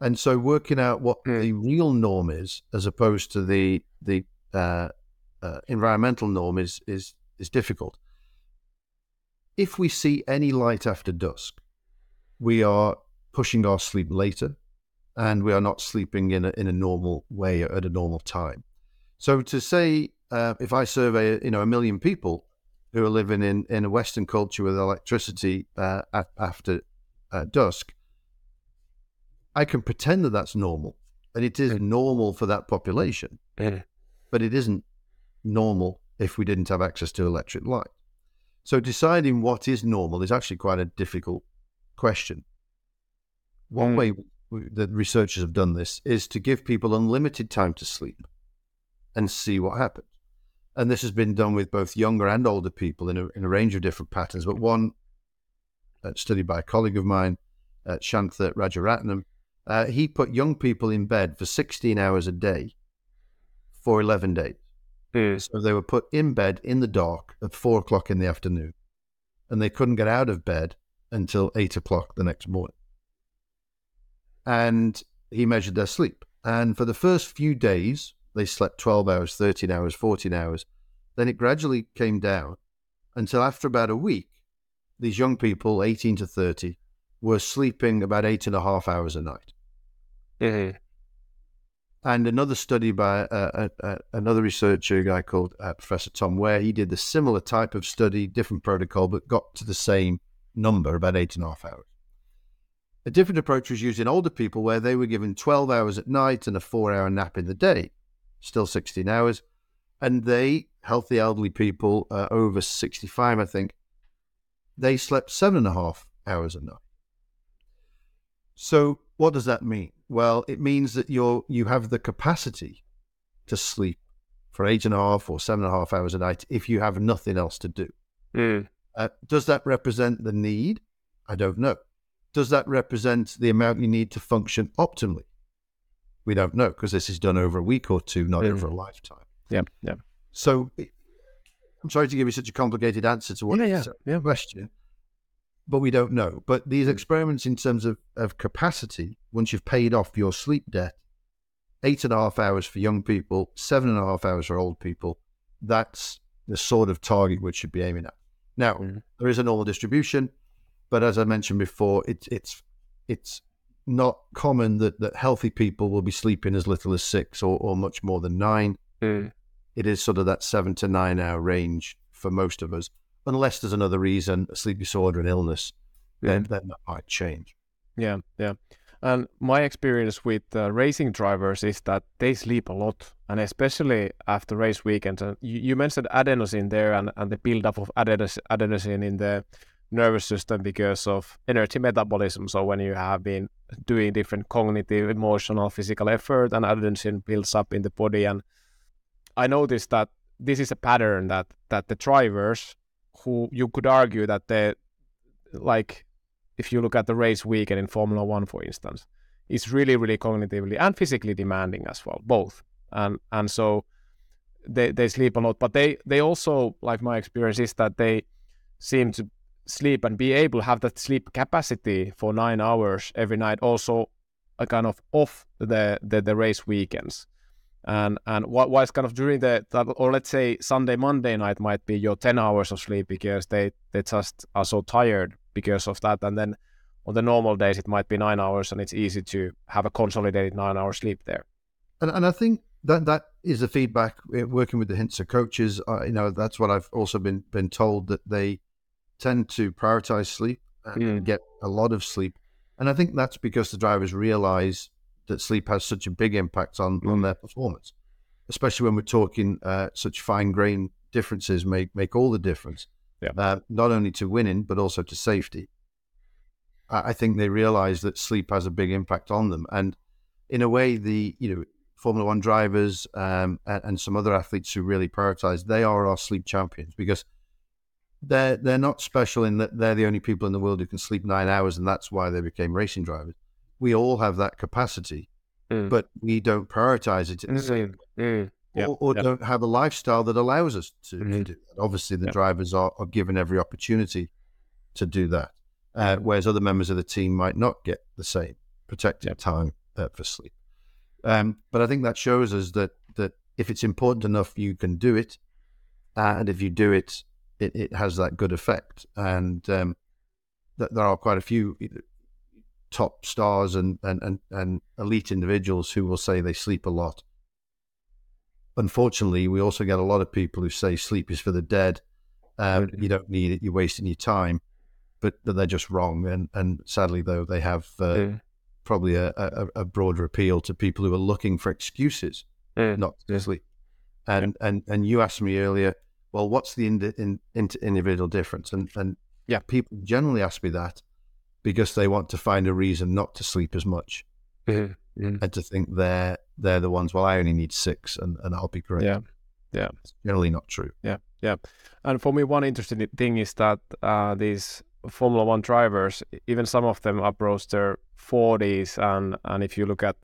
and so working out what Mm. the real norm is as opposed to the the uh, uh, environmental norm is is is difficult. If we see any light after dusk, we are pushing our sleep later, and we are not sleeping in a in a normal way at a normal time. So to say, uh, if I survey you know a million people who are living in, in a Western culture with electricity uh, at, after uh, dusk, I can pretend that that's normal, and it is normal for that population, but it isn't normal if we didn't have access to electric light. So deciding what is normal is actually quite a difficult question. One Mm. way that researchers have done this is to give people unlimited time to sleep and see what happens. And this has been done with both younger and older people in a, in a range of different patterns. But one uh, study by a colleague of mine, uh, Shantha Rajaratnam, uh, he put young people in bed for 16 hours a day for 11 days. So they were put in bed in the dark at four o'clock in the afternoon, and they couldn't get out of bed until eight o'clock the next morning. And he measured their sleep. And for the first few days, they slept 12 hours, 13 hours, 14 hours. Then it gradually came down until after about a week, these young people, 18 to 30, were sleeping about eight and a half hours a night. And another study by uh, uh, uh, another researcher, a guy called uh, Professor Tom Wehr, he did the similar type of study, different protocol, but got to the same number, about eight and a half hours. A different approach was used in older people where they were given 12 hours at night and a four hour nap in the day, still 16 hours. And they, healthy elderly people uh, over 65, I think, they slept seven and a half hours a night. So, what does that mean? Well, it means that you're you have the capacity to sleep for eight and a half or seven and a half hours a night if you have nothing else to do. Uh, does that represent the need? I don't know. Does that represent the amount you need to function optimally? We don't know because this is done over a week or two, not Mm. over a lifetime. Yeah, yeah. So, I'm sorry to give you such a complicated answer to what Yeah, yeah, yeah. question, but we don't know. But these experiments, in terms of, of capacity, once you've paid off your sleep debt, eight and a half hours for young people, seven and a half hours for old people, that's the sort of target we should be aiming at. Now, Mhm. there is a normal distribution, but as I mentioned before, it's it's it's not common that, that healthy people will be sleeping as little as six or, or much more than nine it is sort of that seven to nine hour range for most of us, unless there's another reason, a sleep disorder, an illness, then, then that might change. Yeah, yeah. And my experience with uh, racing drivers is that they sleep a lot, and especially after race weekends. And you, you mentioned adenosine there, and, and the buildup of adenos- adenosine in the nervous system because of energy metabolism. So when you have been doing different cognitive, emotional, physical effort, and adrenaline builds up in the body, and I noticed that this is a pattern that that the drivers who you could argue that they like if you look at the race weekend in Formula One, for instance, is really, really cognitively and physically demanding as well, both. And and so they they sleep a lot, but they they also like my experience is that they seem to sleep and be able to have that sleep capacity for nine hours every night, also a kind of off the the, the race weekends. And and whilst kind of during the or let's say Sunday Monday night might be your ten hours of sleep because they they just are so tired because of that, and then on the normal days it might be nine hours, and it's easy to have a consolidated nine hour sleep there. And and I think that that is the feedback eh, working with the Hintsa coaches. Uh, you know, that's what I've also been been told that they tend to prioritize sleep and mm. get a lot of sleep. And I think that's because the drivers realize that sleep has such a big impact on, mm. on their performance, especially when we're talking uh, such fine grained differences make, make all the difference, yeah. uh, not only to winning, but also to safety. I, I think they realize that sleep has a big impact on them. And in a way, the, you know, Formula One drivers um, and, and some other athletes who really prioritize, they are our sleep champions because – they're they're not special in that they're the only people in the world who can sleep nine hours, and that's why they became racing drivers. We all have that capacity, mm. but we don't prioritize it mm. mm. Yep. or, or yep. don't have a lifestyle that allows us to, mm-hmm. to do that. Obviously, the yep. drivers are, are given every opportunity to do that, uh, whereas other members of the team might not get the same protected time uh, for sleep. Um, but I think that shows us that that if it's important enough, you can do it, uh, and if you do it it, it has that good effect. And um, th- there are quite a few top stars and, and, and, and elite individuals who will say they sleep a lot. Unfortunately, we also get a lot of people who say sleep is for the dead. Um, you don't need it. You're wasting your time, but but they're just wrong. And and sadly, though, they have uh, yeah. probably a, a, a, broader appeal to people who are looking for excuses yeah. not to sleep. And yeah. and and you asked me earlier, well, what's the in, in, in, individual difference? And, and yeah, people generally ask me that because they want to find a reason not to sleep as much mm-hmm. Mm-hmm. and to think they're they're the ones. Well, I only need six, and, and I'll be great. Yeah, yeah. It's generally not true. Yeah, yeah. And for me, one interesting thing is that uh, these Formula One drivers, even some of them approach their forties, and and if you look at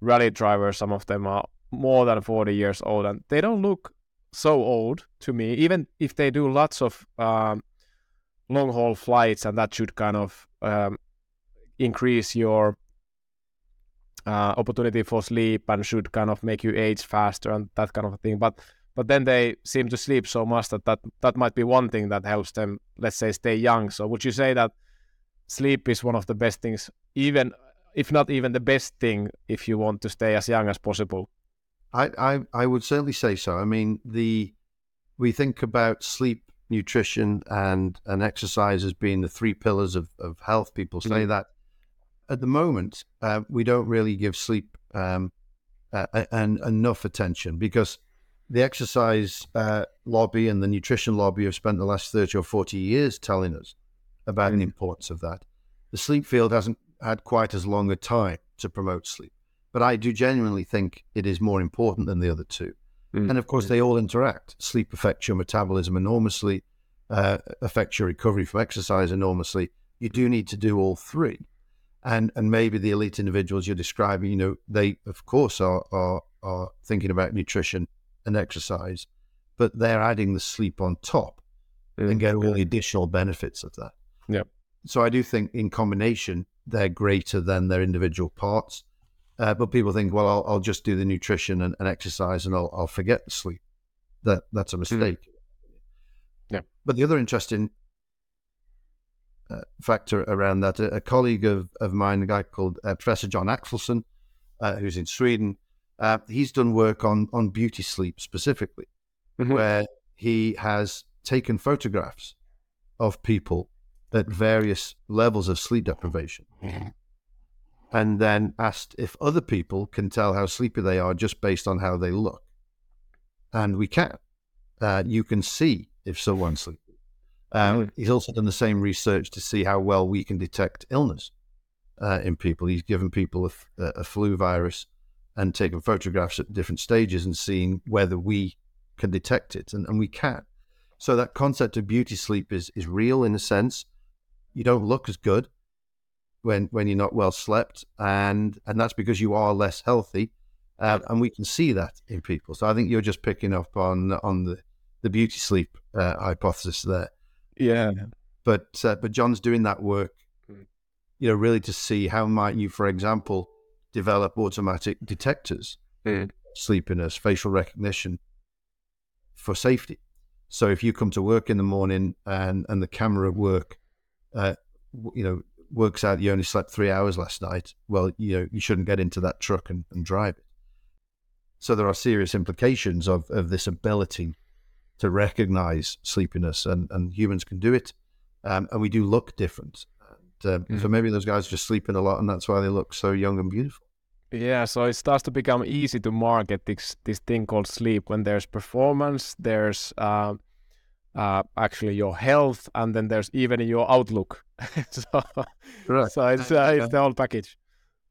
rally drivers, some of them are more than forty years old, and they don't look so old to me. Even if they do lots of um, long haul flights, and that should kind of um, increase your uh, opportunity for sleep and should kind of make you age faster and that kind of a thing. But but then they seem to sleep so much that, that that might be one thing that helps them, let's say, stay young. So would you say that sleep is one of the best things, even if not even the best thing, if you want to stay as young as possible? I, I, I would certainly say so. I mean, the we think about sleep, nutrition, and and exercise as being the three pillars of, of health. People say mm-hmm. that. At the moment, uh, we don't really give sleep um, uh, and enough attention because the exercise uh, lobby and the nutrition lobby have spent the last 30 or 40 years telling us about mm. the importance of that. The sleep field hasn't had quite as long a time to promote sleep. But I do genuinely think it is more important than the other two. Mm. And of course, they all interact. Sleep affects your metabolism enormously, uh, affects your recovery from exercise enormously. You do need to do all three. And and maybe the elite individuals you're describing, you know, they of course are are are thinking about nutrition and exercise, but they're adding the sleep on top mm. and get all the additional benefits of that. Yeah. So I do think in combination they're greater than their individual parts. Uh, but people think, well, I'll, I'll just do the nutrition and, and, exercise and I'll, I'll forget the sleep. That that's a hmm. mistake. Mm. Yeah. But the other interesting uh, factor around that, a, a, colleague of, of mine, a guy called uh, Professor John Axelsson, uh, who's in Sweden, uh, he's done work on on beauty sleep specifically, mm-hmm. where he has taken photographs of people at various levels of sleep deprivation. Mm-hmm and then asked if other people can tell how sleepy they are just based on how they look. And we can. Uh, you can see if someone's sleepy. Um. He's also done the same research to see how well we can detect illness uh, in people. He's given people a, a, flu virus and taken photographs at different stages and seeing whether we can detect it, and, and we can. So that concept of beauty sleep is is real in a sense. You don't look as good when when you're not well slept, and and that's because you are less healthy, uh, and we can see that in people. So I think you're just picking up on on the the beauty sleep uh, hypothesis there. Yeah. But uh, but John's doing that work, hmm. you know, really to see how might you, for example, develop automatic detectors, mm. sleepiness, facial recognition for safety. So if you come to work in the morning and and the camera work, uh, you know, works out you only slept three hours last night, well, you know, you shouldn't get into that truck and, and drive it. So there are serious implications of, of this ability to recognize sleepiness, and, and humans can do it, um, and we do look different. And, um, mm. So maybe those guys are just sleeping a lot, and that's why they look so young and beautiful. Yeah, so it starts to become easy to market this this thing called sleep when there's performance, there's uh, uh, actually your health, and then there's even your outlook. so, right. so it's uh, it's the whole package.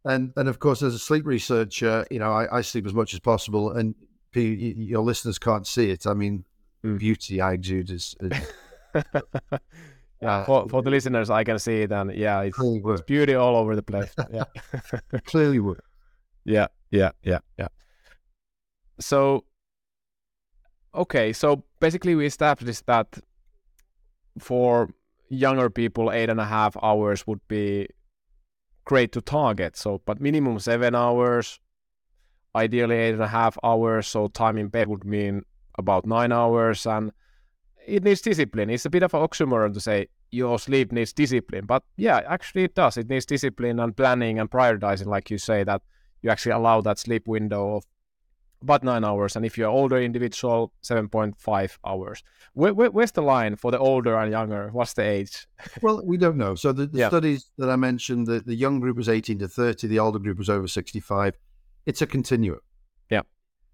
And and of course, as a sleep researcher, you know, I, I sleep as much as possible, and your listeners can't see it. I mean, mm. beauty I exude is. is yeah, for, for the listeners, I can see it, and yeah, it's, it's beauty all over the place. Yeah, clearly would. Yeah, yeah, yeah, yeah. So, okay, so basically, we established that for younger people, eight and a half hours would be great to target. So, but minimum seven hours, ideally eight and a half hours. So, time in bed would mean about nine hours, and it needs discipline. It's a bit of an oxymoron to say your sleep needs discipline, but yeah, actually it does. It needs discipline and planning and prioritizing, like you say that you actually allow that sleep window of about nine hours. And if you're older individual, 7.5 hours. Where, where, where's the line for the older and younger? What's the age? well, we don't know. So the, the yeah. studies that I mentioned, the, the young group was 18 to 30, the older group was over 65. It's a continuum. Yeah.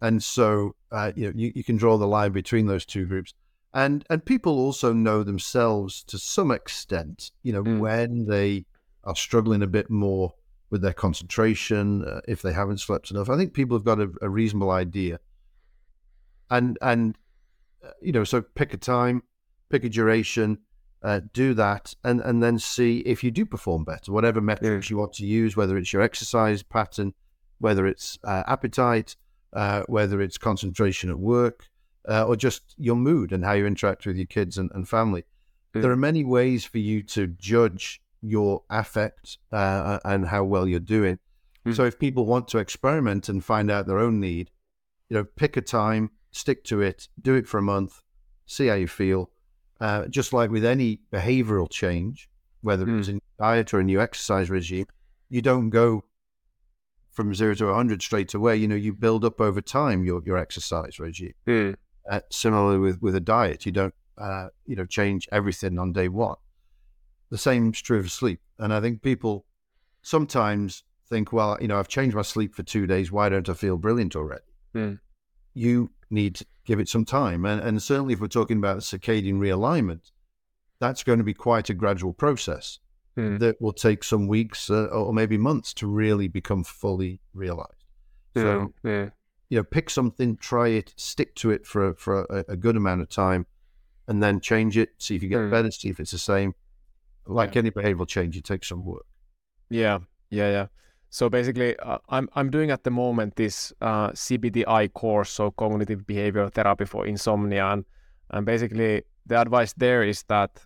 And so uh, you know you, you can draw the line between those two groups. And and people also know themselves to some extent, you know, mm. when they are struggling a bit more with their concentration, uh, if they haven't slept enough. I think people have got a, a reasonable idea. And and uh, you know, so pick a time, pick a duration, uh, do that, and and then see if you do perform better. Whatever metrics yeah. you want to use, whether it's your exercise pattern, whether it's uh, appetite, uh, whether it's concentration at work, uh, or just your mood and how you interact with your kids and, and family. Yeah. There are many ways for you to judge your affect uh, and how well you're doing. Mm. So if people want to experiment and find out their own need, you know, pick a time, stick to it, do it for a month, see how you feel. Uh, just like with any behavioral change, whether mm. it's a diet or a new exercise regime, you don't go from zero to 100 straight away. You know, you build up over time your, your exercise regime. Mm. Uh, similarly with, with a diet, you don't, uh, you know, change everything on day one. The same is true of sleep. And I think people sometimes think, well, you know, I've changed my sleep for two days. Why don't I feel brilliant already? Mm. You need to give it some time. And, and certainly if we're talking about circadian realignment, that's going to be quite a gradual process mm. that will take some weeks uh, or maybe months to really become fully realized. So, yeah, yeah. you know, pick something, try it, stick to it for, for a, a good amount of time, and then change it, see if you get mm. better, see if it's the same like yeah. any behavioral change, it takes some work. Yeah, yeah, yeah. So basically, uh, I'm I'm doing at the moment this uh, CBTI course, so cognitive behavioral therapy for insomnia, and and basically the advice there is that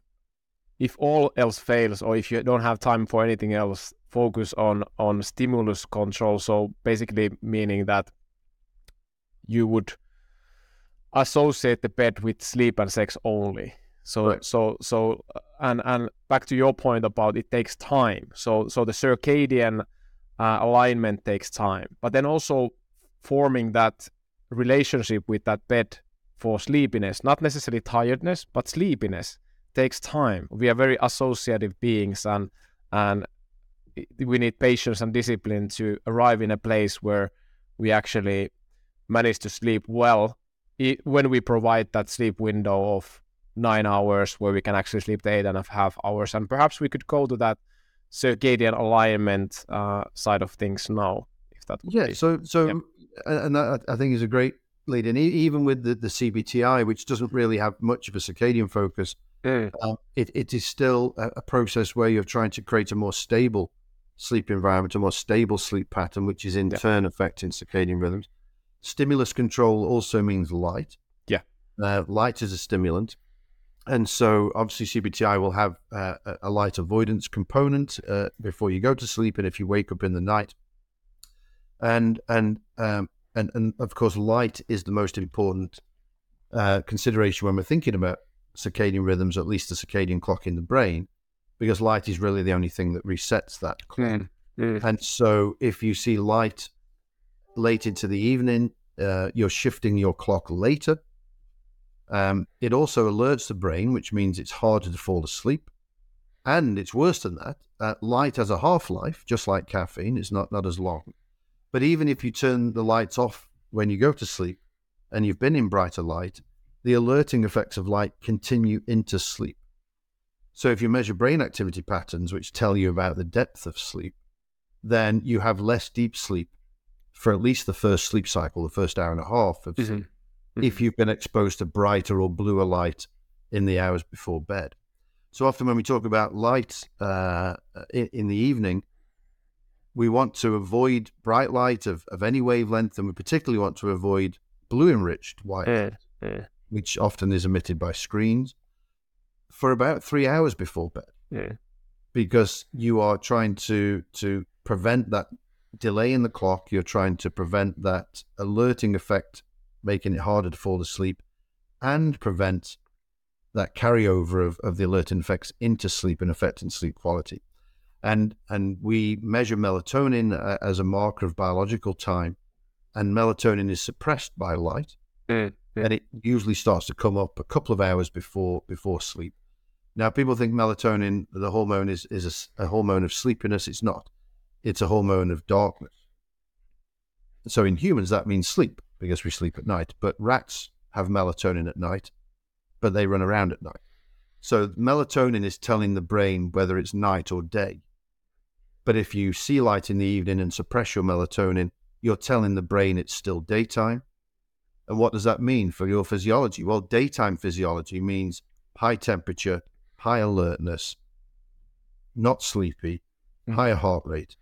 if all else fails, or if you don't have time for anything else, focus on on stimulus control. So basically, meaning that you would associate the bed with sleep and sex only. So right. so so and and back to your point about it takes time. So so the circadian uh, alignment takes time, but then also forming that relationship with that bed for sleepiness, not necessarily tiredness, but sleepiness takes time. We are very associative beings, and and we need patience and discipline to arrive in a place where we actually manage to sleep well when we provide that sleep window of nine hours where we can actually sleep the eight and a half hours. And perhaps we could go to that circadian alignment uh, side of things now, if that would yeah. be. So so and that I think is a great lead in. Even with the, the CBTI, which doesn't really have much of a circadian focus, Mm. uh, it, it is still a, a process where you're trying to create a more stable sleep environment, a more stable sleep pattern, which is in Yeah. turn affecting circadian rhythms. Stimulus control also means light. Yeah. Uh, light is a stimulant. And so, obviously, CBTI will have uh, a- light avoidance component uh, before you go to sleep, and if you wake up in the night, and and um, and and of course, light is the most important uh, consideration when we're thinking about circadian rhythms, at least the circadian clock in the brain, because light is really the only thing that resets that clock. Mm. Mm. And so, if you see light late into the evening, uh, you're shifting your clock later. Um, it also alerts the brain, which means it's harder to fall asleep. And it's worse than that. Uh, light has a half life, just like caffeine. It's not, not as long. But even if you turn the lights off when you go to sleep and you've been in brighter light, the alerting effects of light continue into sleep. So if you measure brain activity patterns, which tell you about the depth of sleep, then you have less deep sleep for at least the first sleep cycle, the first hour and a half of sleep, If you've been exposed to brighter or bluer light in the hours before bed. So often when we talk about light uh, in, in the evening, we want to avoid bright light of, of any wavelength, and we particularly want to avoid blue enriched white, Mm. Mm. which often is emitted by screens, for about three hours before bed Mm. because you are trying to to prevent that delay in the clock. You're trying to prevent that alerting effect, making it harder to fall asleep, and prevent that carryover of, of the alerting effects into sleep and affecting sleep quality. And and we measure melatonin uh, as a marker of biological time, and melatonin is suppressed by light Mm. Yeah. and it usually starts to come up a couple of hours before before sleep. Now, people think melatonin, the hormone, is is a a, hormone of sleepiness. It's not. It's a hormone of darkness. So in humans, that means sleep because we sleep at night. But rats have melatonin at night, but they run around at night. So melatonin is telling the brain whether it's night or day. But if you see light in the evening and suppress your melatonin, you're telling the brain it's still daytime. And what does that mean for your physiology? Well, daytime physiology means high temperature, high alertness, not sleepy, Mm. higher heart rate,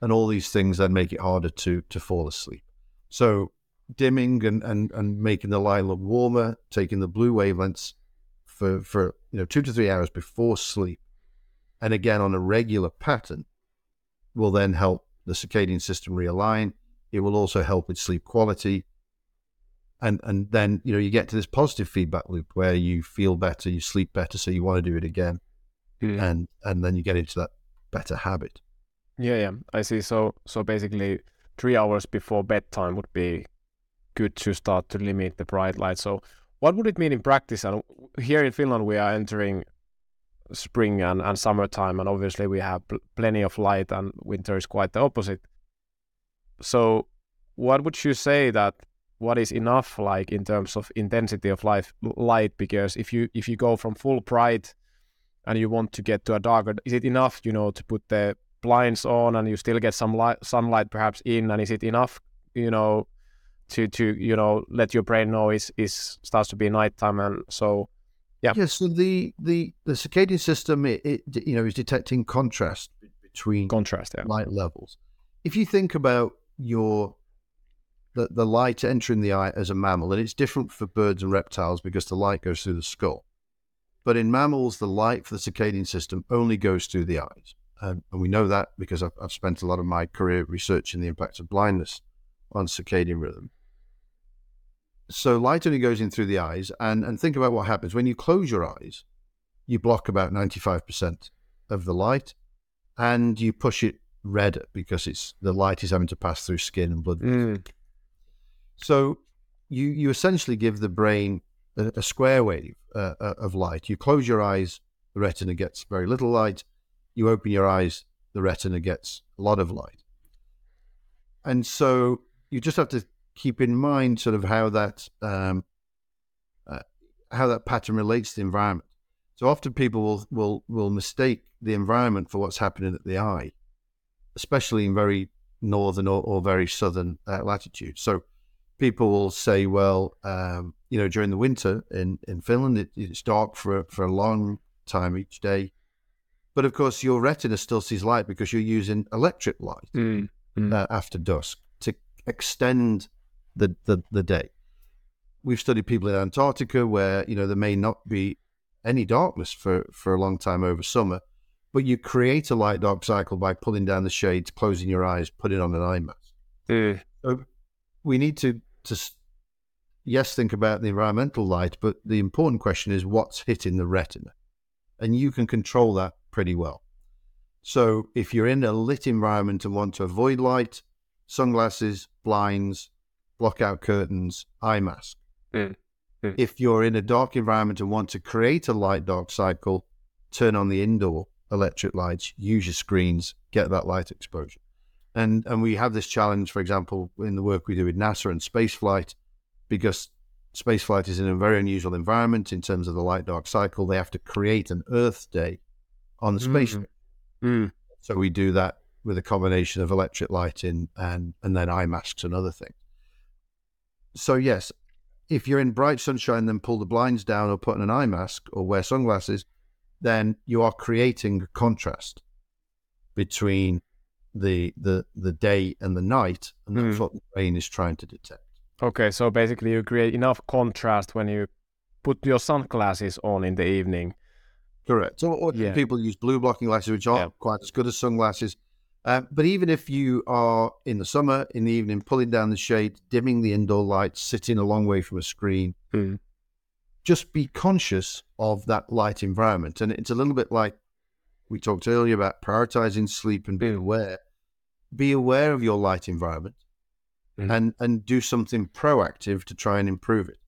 and all these things that make it harder to to fall asleep. So dimming and, and, and making the light look warmer, taking the blue wavelengths for, for you know two to three hours before sleep, and again on a regular pattern, will then help the circadian system realign. It will also help with sleep quality. And and then you know you get to this positive feedback loop where you feel better, you sleep better, so you want to do it again, Mm. and and then you get into that better habit. Yeah, yeah, I see. So, so basically, three hours before bedtime would be good to start to limit the bright light. So, what would it mean in practice? And here in Finland, we are entering spring and, and summertime, and obviously we have pl- plenty of light, and winter is quite the opposite. So, what would you say that what is enough, like in terms of intensity of life light? Because if you if you go from full bright and you want to get to a darker, is it enough, you know, to put the blinds on and you still get some light, sunlight perhaps in and is it enough you know to to you know let your brain know is is starts to be nighttime and so Yeah. Yeah. So the the the circadian system, it, it you know is detecting contrast between contrast yeah light levels. If you think about your the, the light entering the eye as a mammal, and it's different for birds and reptiles because the light goes through the skull. But in mammals, the light for the circadian system only goes through the eyes. Um, and we know that because I've, I've spent a lot of my career researching the impact of blindness on circadian rhythm. So light only goes in through the eyes. And, and think about what happens when you close your eyes, you block about 95% of the light and you push it redder because it's the light is having to pass through skin and blood. Mm. So you you essentially give the brain a, a square wave uh, uh, of light. You close your eyes, the retina gets very little light. You open your eyes, the retina gets a lot of light. And so you just have to keep in mind sort of how that um, uh, how that pattern relates to the environment. So often people will will will mistake the environment for what's happening at the eye, especially in very northern or, or very southern uh, latitudes. So people will say, well, um, you know, during the winter in, in Finland, it, it's dark for, for a long time each day. But of course, your retina still sees light because you're using electric light mm, mm. Uh, after dusk to extend the, the, the day. We've studied people in Antarctica where, you know, there may not be any darkness for, for a long time over summer, but you create a light dark cycle by pulling down the shades, closing your eyes, putting on an eye mask. Mm. So we need to to yes think about the environmental light, but the important question is what's hitting the retina, and you can control that pretty well. So if you're in a lit environment and want to avoid light, sunglasses, blinds, block out curtains, eye mask. Mm. Mm. If you're in a dark environment and want to create a light dark cycle, turn on the indoor electric lights, use your screens, get that light exposure. And and we have this challenge, for example, in the work we do with NASA and spaceflight, because spaceflight is in a very unusual environment in terms of the light dark cycle. They have to create an Earth day on the space. Mm. Mm. So we do that with a combination of electric lighting and and then eye masks and other things. So yes, if you're in bright sunshine, then pull the blinds down or put on an eye mask or wear sunglasses, then you are creating a contrast between the the the day and the night, and that's mm. what the brain is trying to detect. Okay, so basically you create enough contrast when you put your sunglasses on in the evening. Correct. So yeah. people use blue blocking glasses, which aren't yeah. quite as good as sunglasses. Um, but even if you are in the summer, in the evening, pulling down the shade, dimming the indoor lights, sitting a long way from a screen, mm. just be conscious of that light environment. And it's a little bit like we talked earlier about prioritizing sleep and being aware. Be aware of your light environment mm-hmm. and, and do something proactive to try and improve it.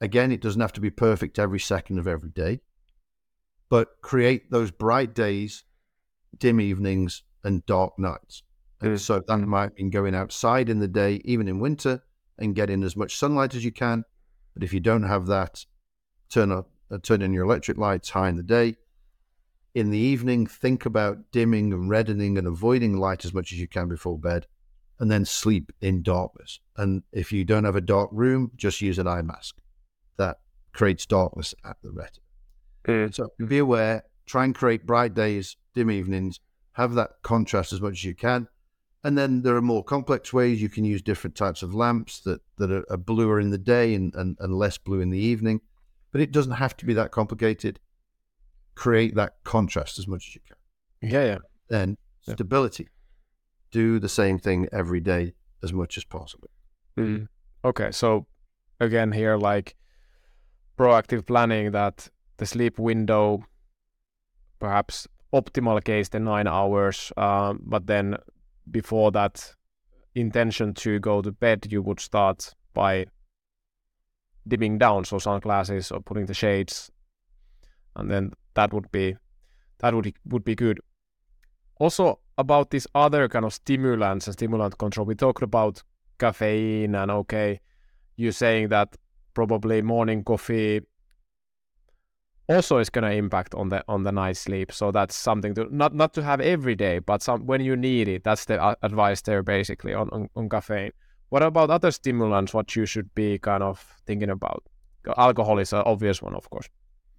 Again, it doesn't have to be perfect every second of every day, but create those bright days, dim evenings, and dark nights. And so that might mean going outside in the day, even in winter, and getting as much sunlight as you can. But if you don't have that, turn up, uh, turn in your electric lights high in the day, in the evening, think about dimming and reddening and avoiding light as much as you can before bed, and then sleep in darkness. And if you don't have a dark room, just use an eye mask. That creates darkness at the retina. Mm. So be aware, try and create bright days, dim evenings, have that contrast as much as you can. And then there are more complex ways you can use different types of lamps that, that are, are bluer in the day and, and, and less blue in the evening. But it doesn't have to be that complicated create that contrast as much as you can. Yeah, yeah. Then yeah. stability. Do the same thing every day as much as possible. Mm. Okay, so again here, like proactive planning that the sleep window, perhaps optimal case the nine hours, um, but then before that intention to go to bed, you would start by dimming down, so sunglasses or putting the shades, and then that would be that would would be good. Also about these other kind of stimulants and stimulant control, we talked about caffeine and okay, you're saying that probably morning coffee also is going to impact on the on the night sleep. So that's something to not not to have every day, but some when you need it. That's the advice there basically on, on, on caffeine. What about other stimulants? What you should be kind of thinking about? Alcohol is an obvious one, of course.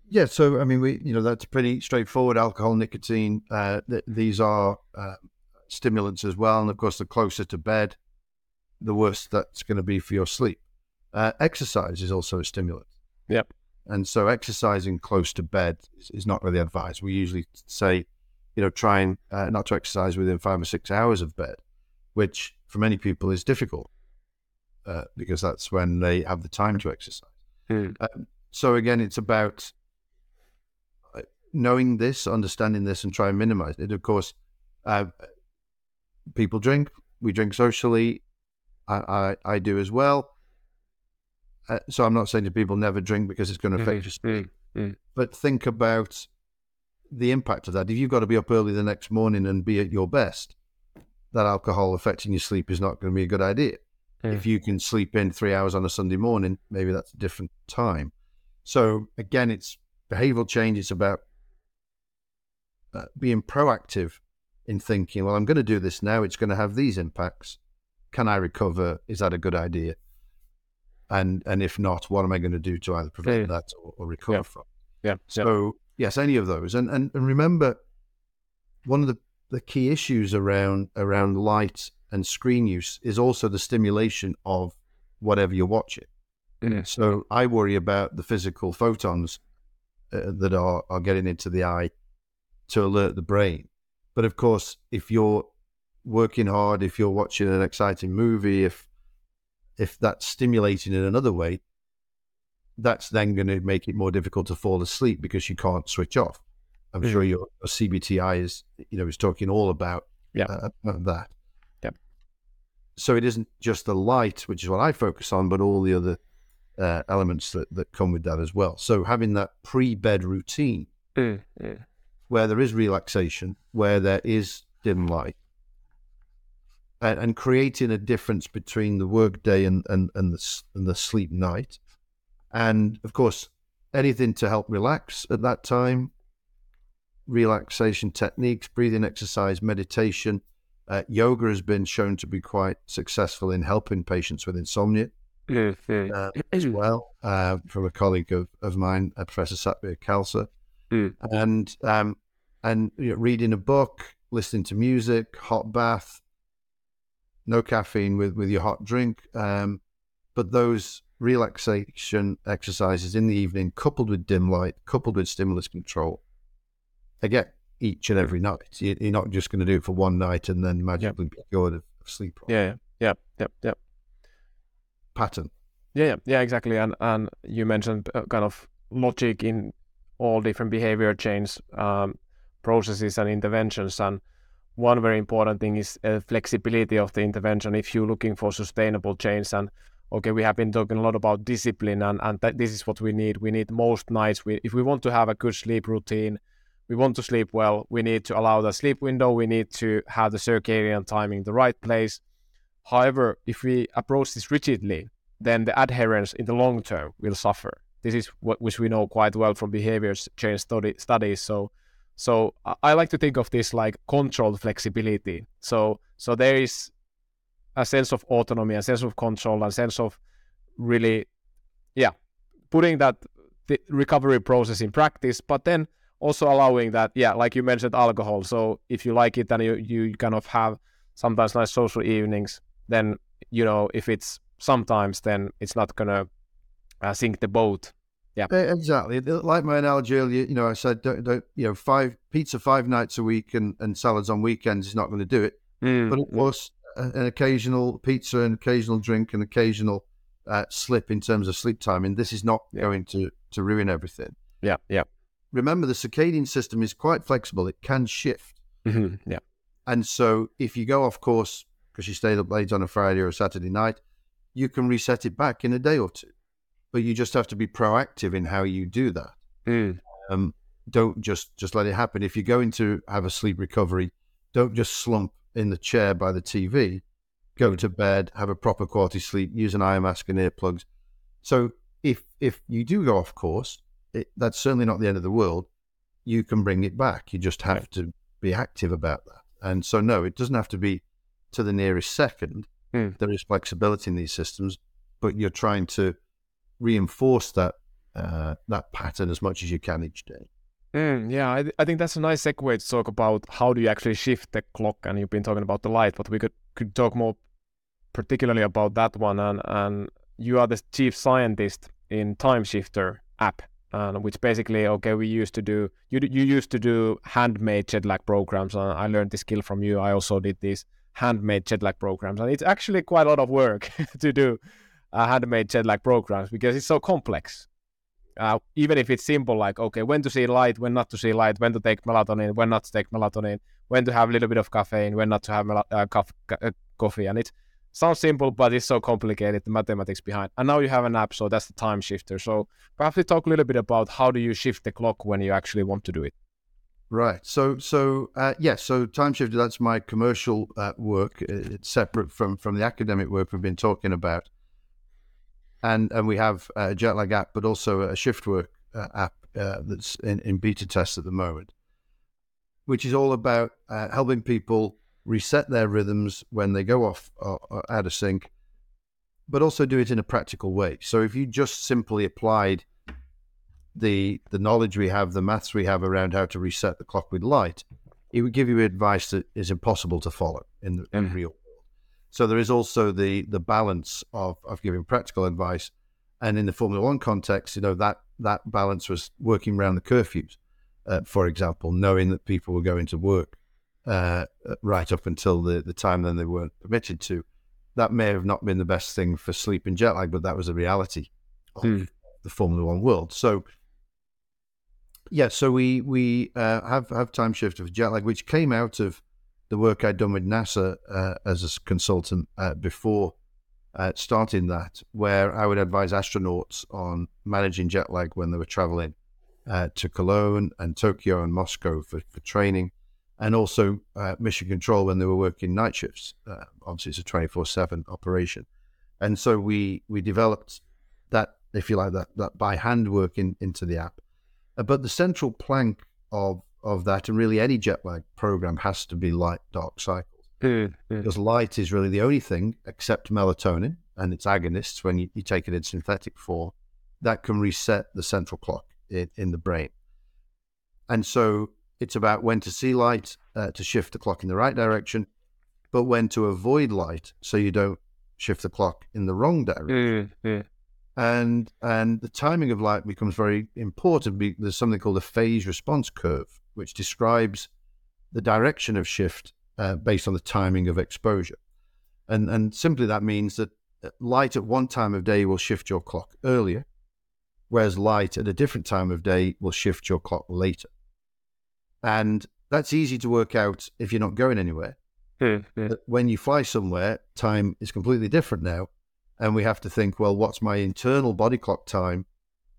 Yeah, so I mean, we you know that's pretty straightforward. Alcohol, nicotine, uh, th- these are uh, stimulants as well, and of course, the closer to bed, the worse that's going to be for your sleep. Uh, exercise is also a stimulant. Yep. And so, exercising close to bed is, is not really advised. We usually say, you know, try and uh, not to exercise within five or six hours of bed, which for many people is difficult uh, because that's when they have the time to exercise. Mm. so again, it's about knowing this, understanding this, and try and minimize it. Of course, uh, people drink. We drink socially. I, I, I do as well. Uh, so I'm not saying to people never drink because it's going to affect your sleep. But think about the impact of that. If you've got to be up early the next morning and be at your best, that alcohol affecting your sleep is not going to be a good idea. Mm. If you can sleep in three hours on a Sunday morning, maybe that's a different time. So again, it's behavioral change. It's about uh, being proactive in thinking, well, I'm going to do this now. It's going to have these impacts. Can I recover? Is that a good idea? And and if not, what am I going to do to either prevent yeah. that or, or recover yeah. from? Yeah. So yes, any of those. And, and and remember, one of the the key issues around around light and screen use is also the stimulation of whatever you're watching. Mm. So I worry about the physical photons uh, that are, are getting into the eye to alert the brain. But of course, if you're working hard, if you're watching an exciting movie, if if that's stimulating in another way, that's then going to make it more difficult to fall asleep because you can't switch off. I'm mm-hmm. sure your, your, CBTI is, you know, is talking all about, yeah. uh, about that. Yeah. So it isn't just the light, which is what I focus on, but all the other uh, elements that, that come with that as well. So having that pre-bed routine mm-hmm. where there is relaxation, where there is dim light, and, and creating a difference between the workday and, and, and, the, and the sleep night. And of course, anything to help relax at that time, relaxation techniques, breathing exercise, meditation. Uh, yoga has been shown to be quite successful in helping patients with insomnia uh, as well, uh, from a colleague of, of mine, uh, Professor Satbir Khalsa. Mm. And um, and you know, reading a book, listening to music, hot bath, no caffeine with, with your hot drink. Um, but those relaxation exercises in the evening, coupled with dim light, coupled with stimulus control, again, each and every night. You're not just going to do it for one night and then magically yep. be cured of, sleep. Yeah, yeah, yeah, yeah. Pattern. Yeah, yeah, yeah, exactly. And and you mentioned uh, kind of logic in all different behavior change um, processes and interventions, and one very important thing is uh, flexibility of the intervention if you're looking for sustainable change. And okay we have been talking a lot about discipline and, and this is what we need. We need most nights. We, if we want to have a good sleep routine we want to sleep well we need to allow the sleep window. We need to have the circadian timing the right place. However if we approach this rigidly then the adherence in the long term will suffer. This is what which we know quite well from behavior change study, studies. So so I like to think of this like controlled flexibility. So so there is a sense of autonomy, a sense of control, a sense of really, yeah, putting that recovery process in practice, but then also allowing that, yeah, like you mentioned, alcohol. So if you like it and you you kind of have sometimes nice social evenings, then you know if it's sometimes, then it's not gonna uh, sink the boat yeah, exactly. Like my analogy earlier, you know, I said, don't, don't, you know, five pizza five nights a week and, and salads on weekends is not going to do it. Mm. But of course, an occasional pizza, an occasional drink, an occasional uh, slip in terms of sleep timing, this is not yeah. going to to ruin everything. Yeah, yeah. Remember, the circadian system is quite flexible; it can shift. Mm-hmm. Yeah. And so, if you go off course because you stayed up late on a Friday or a Saturday night, you can reset it back in a day or two but you just have to be proactive in how you do that. Mm. Um, don't just just let it happen. If you're going to have a sleep recovery, don't just slump in the chair by the TV. Go mm. to bed, have a proper quality sleep, use an eye mask and earplugs. So if if you do go off course, it, that's certainly not the end of the world. You can bring it back. You just have to be active about that. And so no, it doesn't have to be to the nearest second. Mm. There is flexibility in these systems, but you're trying to reinforce that uh, that pattern as much as you can each day. Mm, yeah, I, I think that's a nice segue to talk about how do you actually shift the clock. And you've been talking about the light, but we could could talk more particularly about that one. And and you are the chief scientist in Timeshifter app, and which basically okay, we used to do you you used to do handmade jet lag programs. And I learned this skill from you. I also did these handmade jet lag programs, and it's actually quite a lot of work to do uh, handmade jet lag programs because it's so complex. Uh, even if it's simple, like okay, when to see light, when not to see light, when to take melatonin, when not to take melatonin, when to have a little bit of caffeine, when not to have mel- uh, co- uh, coffee, and it sounds simple, but it's so complicated the mathematics behind. And now you have an app, so that's the Timeshifter. So perhaps we talk a little bit about how do you shift the clock when you actually want to do it. Right. So, so uh, yes. So, Timeshifter. That's my commercial uh, work. It's separate from from the academic work we've been talking about. And and we have a jet lag app, but also a shift work uh, app uh, that's in, in beta test at the moment, which is all about uh, helping people reset their rhythms when they go off or, or out of sync, but also do it in a practical way. So if you just simply applied the the knowledge we have, the maths we have around how to reset the clock with light, it would give you advice that is impossible to follow in the in real world. So there is also the the balance of of giving practical advice, and in the Formula One context, you know that that balance was working around the curfews, uh, for example, knowing that people were going to work uh, right up until the the time then they weren't permitted to. That may have not been the best thing for sleep and jet lag, but that was a reality of hmm. the Formula One world. So yeah, so we we uh, have have Timeshifter jet lag, which came out of the work I'd done with NASA uh, as a consultant uh, before uh, starting that, where I would advise astronauts on managing jet lag when they were traveling uh, to Cologne and Tokyo and Moscow for, for training, and also uh, mission control when they were working night shifts. obviously, it's a twenty four seven operation, and so we we developed that, if you like, that that by hand work in, into the app uh, but the central plank of of that, and really any jet lag program, has to be light dark cycles. Mm, Because light is really the only thing, except melatonin and its agonists, when you, you take it in synthetic form, that can reset the central clock in, in the brain. And so it's about when to see light uh, to shift the clock in the right direction, but when to avoid light so you don't shift the clock in the wrong direction. Mm, and and the timing of light becomes very important. There's something called a phase response curve, which describes the direction of shift uh, based on the timing of exposure, and and simply that means that uh, light at one time of day will shift your clock earlier, whereas light at a different time of day will shift your clock later, and that's easy to work out if you're not going anywhere. Yeah, hmm, yeah. When you fly somewhere, time is completely different now and we have to think, well, what's my internal body clock time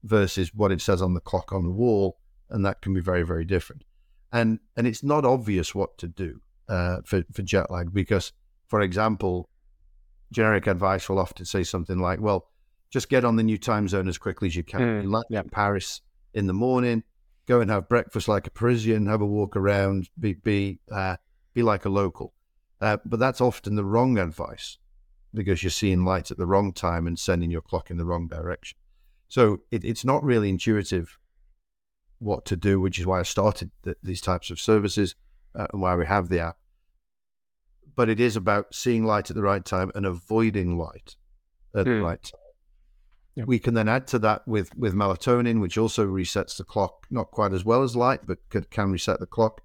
versus what it says on the clock on the wall, and that can be very, very different. And and it's not obvious what to do uh, for for jet lag because, for example, generic advice will often say something like, well, just get on the new time zone as quickly as you can. Mm, you land yeah. in Paris in the morning, go and have breakfast like a Parisian, have a walk around, be be uh, be like a local. Uh, but that's often the wrong advice because you're seeing light at the wrong time and sending your clock in the wrong direction. So it, it's not really intuitive what to do, which is why I started th- these types of services uh, and why we have the app. But it is about seeing light at the right time and avoiding light at mm. the hmm. right time. Yep. We can then add to that with, with melatonin, which also resets the clock, not quite as well as light, but can, can reset the clock.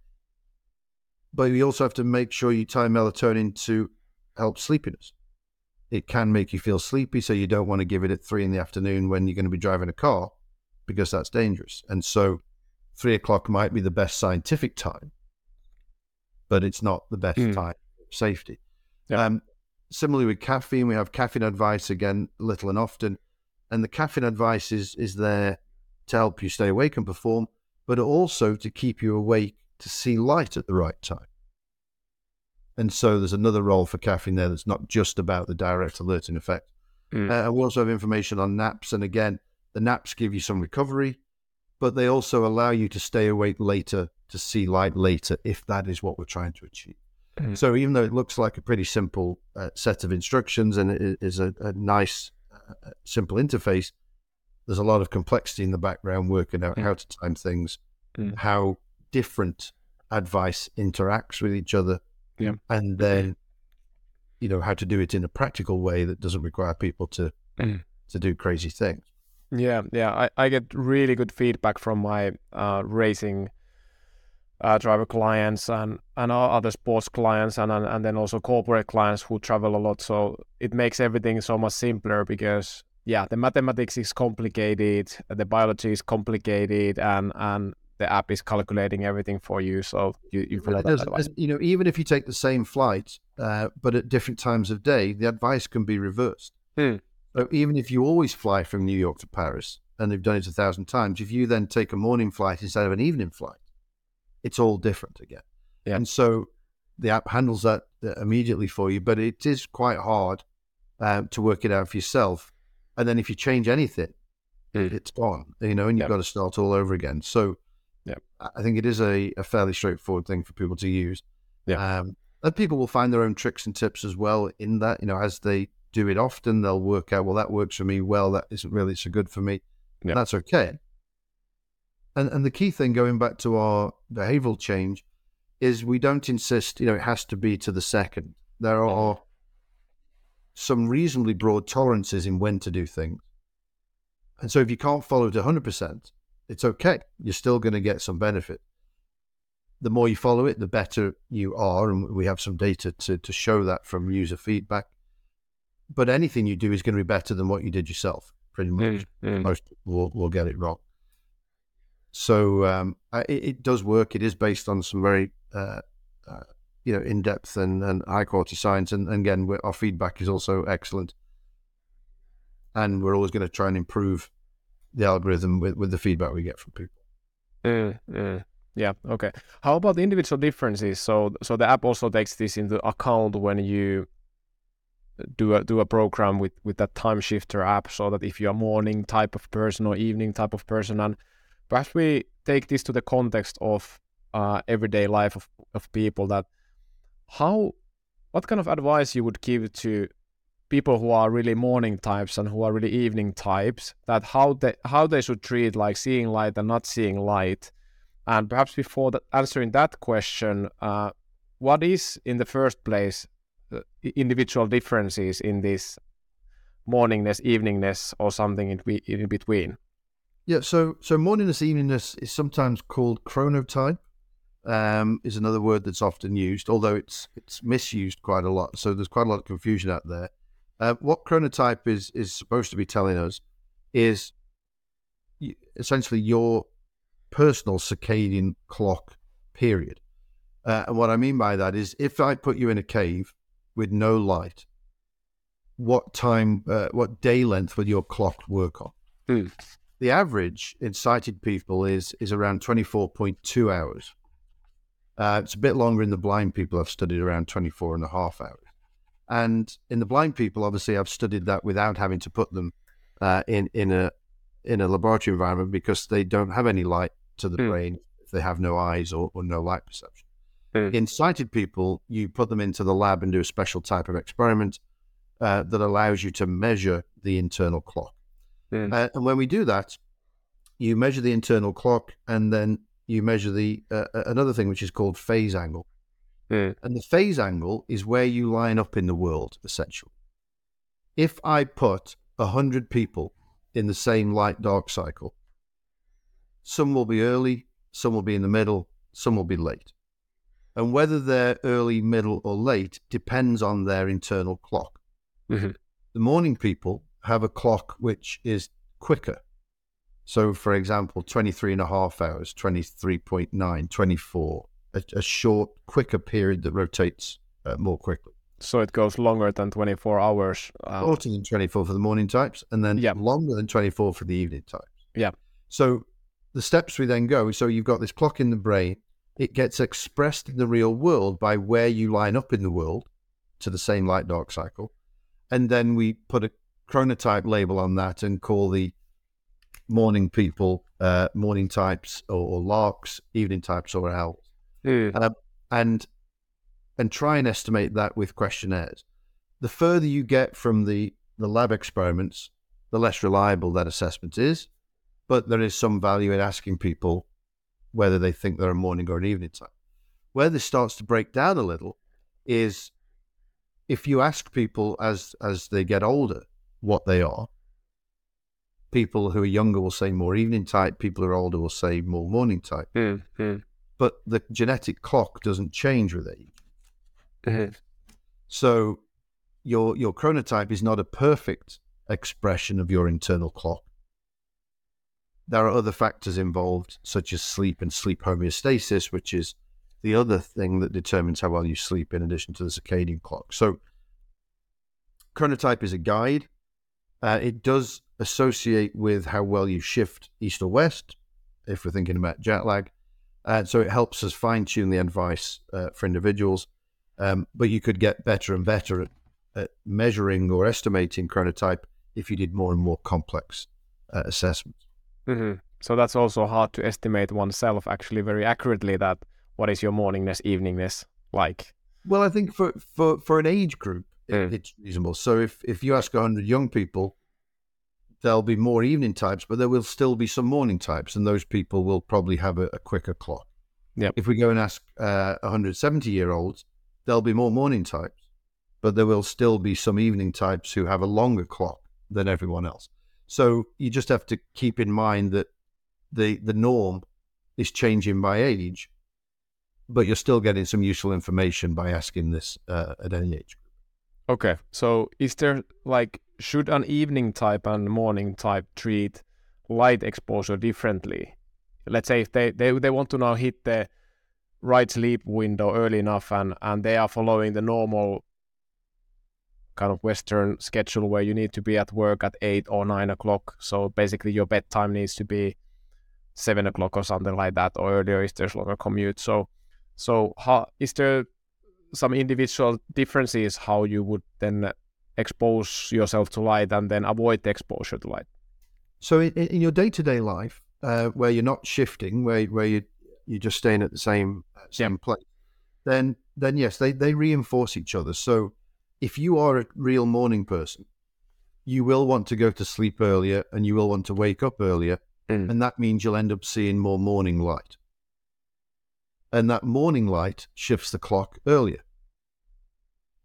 But you also have to make sure you time melatonin to help sleepiness it can make you feel sleepy. So you don't want to give it at three in the afternoon when you're going to be driving a car because that's dangerous. And so three o'clock might be the best scientific time, but it's not the best mm. time for safety. Yeah. Um, similarly with caffeine, we have caffeine advice again, little and often. And the caffeine advice is, is there to help you stay awake and perform, but also to keep you awake to see light at the right time. And so there's another role for caffeine there that's not just about the direct alerting effect. Mm. Uh, we also have information on naps. And again, the naps give you some recovery, but they also allow you to stay awake later to see light later if that is what we're trying to achieve. Mm. So even though it looks like a pretty simple uh, set of instructions and it is a, a nice, uh, simple interface, there's a lot of complexity in the background working out mm. how to time things, mm. how different advice interacts with each other yeah. And then, you know, how to do it in a practical way that doesn't require people to mm. to do crazy things. Yeah, yeah. I, I get really good feedback from my uh, racing uh, driver clients and, and our other sports clients and, and and then also corporate clients who travel a lot. So it makes everything so much simpler because yeah, the mathematics is complicated, the biology is complicated, and and the app is calculating everything for you. So you, you follow that advice. You know, even if you take the same flight, uh, but at different times of day, the advice can be reversed. Hmm. So even if you always fly from New York to Paris, and they've done it a thousand times, if you then take a morning flight instead of an evening flight, it's all different again. Yeah. And so the app handles that uh, immediately for you, but it is quite hard uh, to work it out for yourself And then if you change anything, Mm. it's gone, you know, and you've Yep. got to start all over again. So Yep. I I think it is a, a fairly straightforward thing for people to use. Yeah. Um, and people will find their own tricks and tips as well in that, you know, as they do it often, they'll work out, well, that works for me. Well, that isn't really so good for me. Yeah. That's okay. And and the key thing going back to our behavioral change is we don't insist, you know, it has to be to the second. There mm-hmm. are some reasonably broad tolerances in when to do things. And so if you can't follow it 100%, it's okay. You're still going to get some benefit. The more you follow it, the better you are. And we have some data to, to show that from user feedback. But anything you do is going to be better than what you did yourself, pretty much Mm, mm. most will, will get it wrong. So um, it, it does work. It is based on some very, uh, uh, you know, in depth and, and high quality science. And, and again, our feedback is also excellent. And we're always going to try and improve the algorithm with, with the feedback we get from people. Mm, mm. Yeah. Okay. How about the individual differences? So, so the app also takes this into account when you do a do a program with with that Timeshifter app, so that if you're a morning type of person or evening type of person, and perhaps we take this to the context of uh, everyday life of of people. That how what kind of advice you would give to people who are really morning types and who are really evening types that how they how they should treat like seeing light and not seeing light and perhaps before that, answering that question uh, what is in the first place individual differences in this morningness eveningness or something in, in between Yeah. So so morningness, eveningness is sometimes called chronotype. Um, is another word that's often used, although it's it's misused quite a lot. So there's quite a lot of confusion out there. Uh, what chronotype is is supposed to be telling us is essentially your personal circadian clock period. Uh, and what I mean by that is, if I put you in a cave with no light, what time, uh, what day length would your clock work on? Hmm. The average in sighted people is is around twenty four point two hours. Uh, it's a bit longer in the blind people. I've studied around 24 and a half hours. And in the blind people, obviously, I've studied that without having to put them uh, in in a in a laboratory environment because they don't have any light to the Hmm. brain if they have no eyes or, or no light perception. Hmm. In sighted people, you put them into the lab and do a special type of experiment uh, that allows you to measure the internal clock. Hmm. Uh, and when we do that, you measure the internal clock and then you measure the uh, another thing which is called phase angle. Mm. And the phase angle is where you line up in the world, essentially. If I put a hundred people in the same light dark cycle, some will be early, some will be in the middle, some will be late. And whether they're early, middle, or late depends on their internal clock. Mhm. The morning people have a clock which is quicker. So, for example, 23 and a half hours, 23.9, 24, a, a short, quicker period that rotates uh, more quickly. so it goes longer than 24 hours Shorter than 24 for the morning types, and then Yeah. longer than 24 for the evening types. Yeah. So, the steps we then go so you've got this clock in the brain, it gets expressed in the real world by where you line up in the world to the same light dark cycle. And then we put a chronotype label on that and call the morning people uh, morning types or, or larks, evening types or owls mm, um, and and try and estimate that with questionnaires. The further you get from the the lab experiments, the less reliable that assessment is. But there is some value in asking people whether they think they're a morning or an evening type. Where this starts to break down a little is if you ask people as as they get older what they are. People who are younger will say more evening type. People who are older will say more morning type mm, mm, but the genetic clock doesn't change with age. mhm. So your your chronotype is not a perfect expression of your internal clock. There are other factors involved, such as sleep and sleep homeostasis, which is the other thing that determines how well you sleep in addition to the circadian clock. So chronotype is a guide. Uh, it does associate with how well you shift east or west, if we're thinking about jet lag. Uh, so it helps us fine tune the advice uh, for individuals. Um, but you could get better and better at, at measuring or estimating chronotype if you did more and more complex uh, assessments. Hmm So that's also hard to estimate oneself actually very accurately. That what is your morningness, eveningness like? Well, I think for for for an age group, Mm. it's reasonable. So if if you ask hundred young people, there'll be more evening types, but there will still be some morning types, and those people will probably have a, a quicker clock. Yep. If we go and ask uh, 170 year olds, there'll be more morning types, but there will still be some evening types who have a longer clock than everyone else. So you just have to keep in mind that the the norm is changing by age, but you're still getting some useful information by asking this uh, at any age. Okay, so is there like should an evening type and morning type treat light exposure differently? Let's say if they, they, they want to now hit the right sleep window early enough and, and they are following the normal kind of Western schedule where you need to be at work at eight or nine o'clock. So basically your bedtime needs to be seven o'clock or something like that, or earlier if there's longer commute. So so how is there some individual differences how you would then expose yourself to light and then avoid the exposure to light. So in, in your day to day life, uh, where you're not shifting, where where you you're just staying at the same same place, then then yes, they they reinforce each other. So if you are a real morning person, you will want to go to sleep earlier and you will want to wake up earlier, Mm. and that means you'll end up seeing more morning light. And that morning light shifts the clock earlier,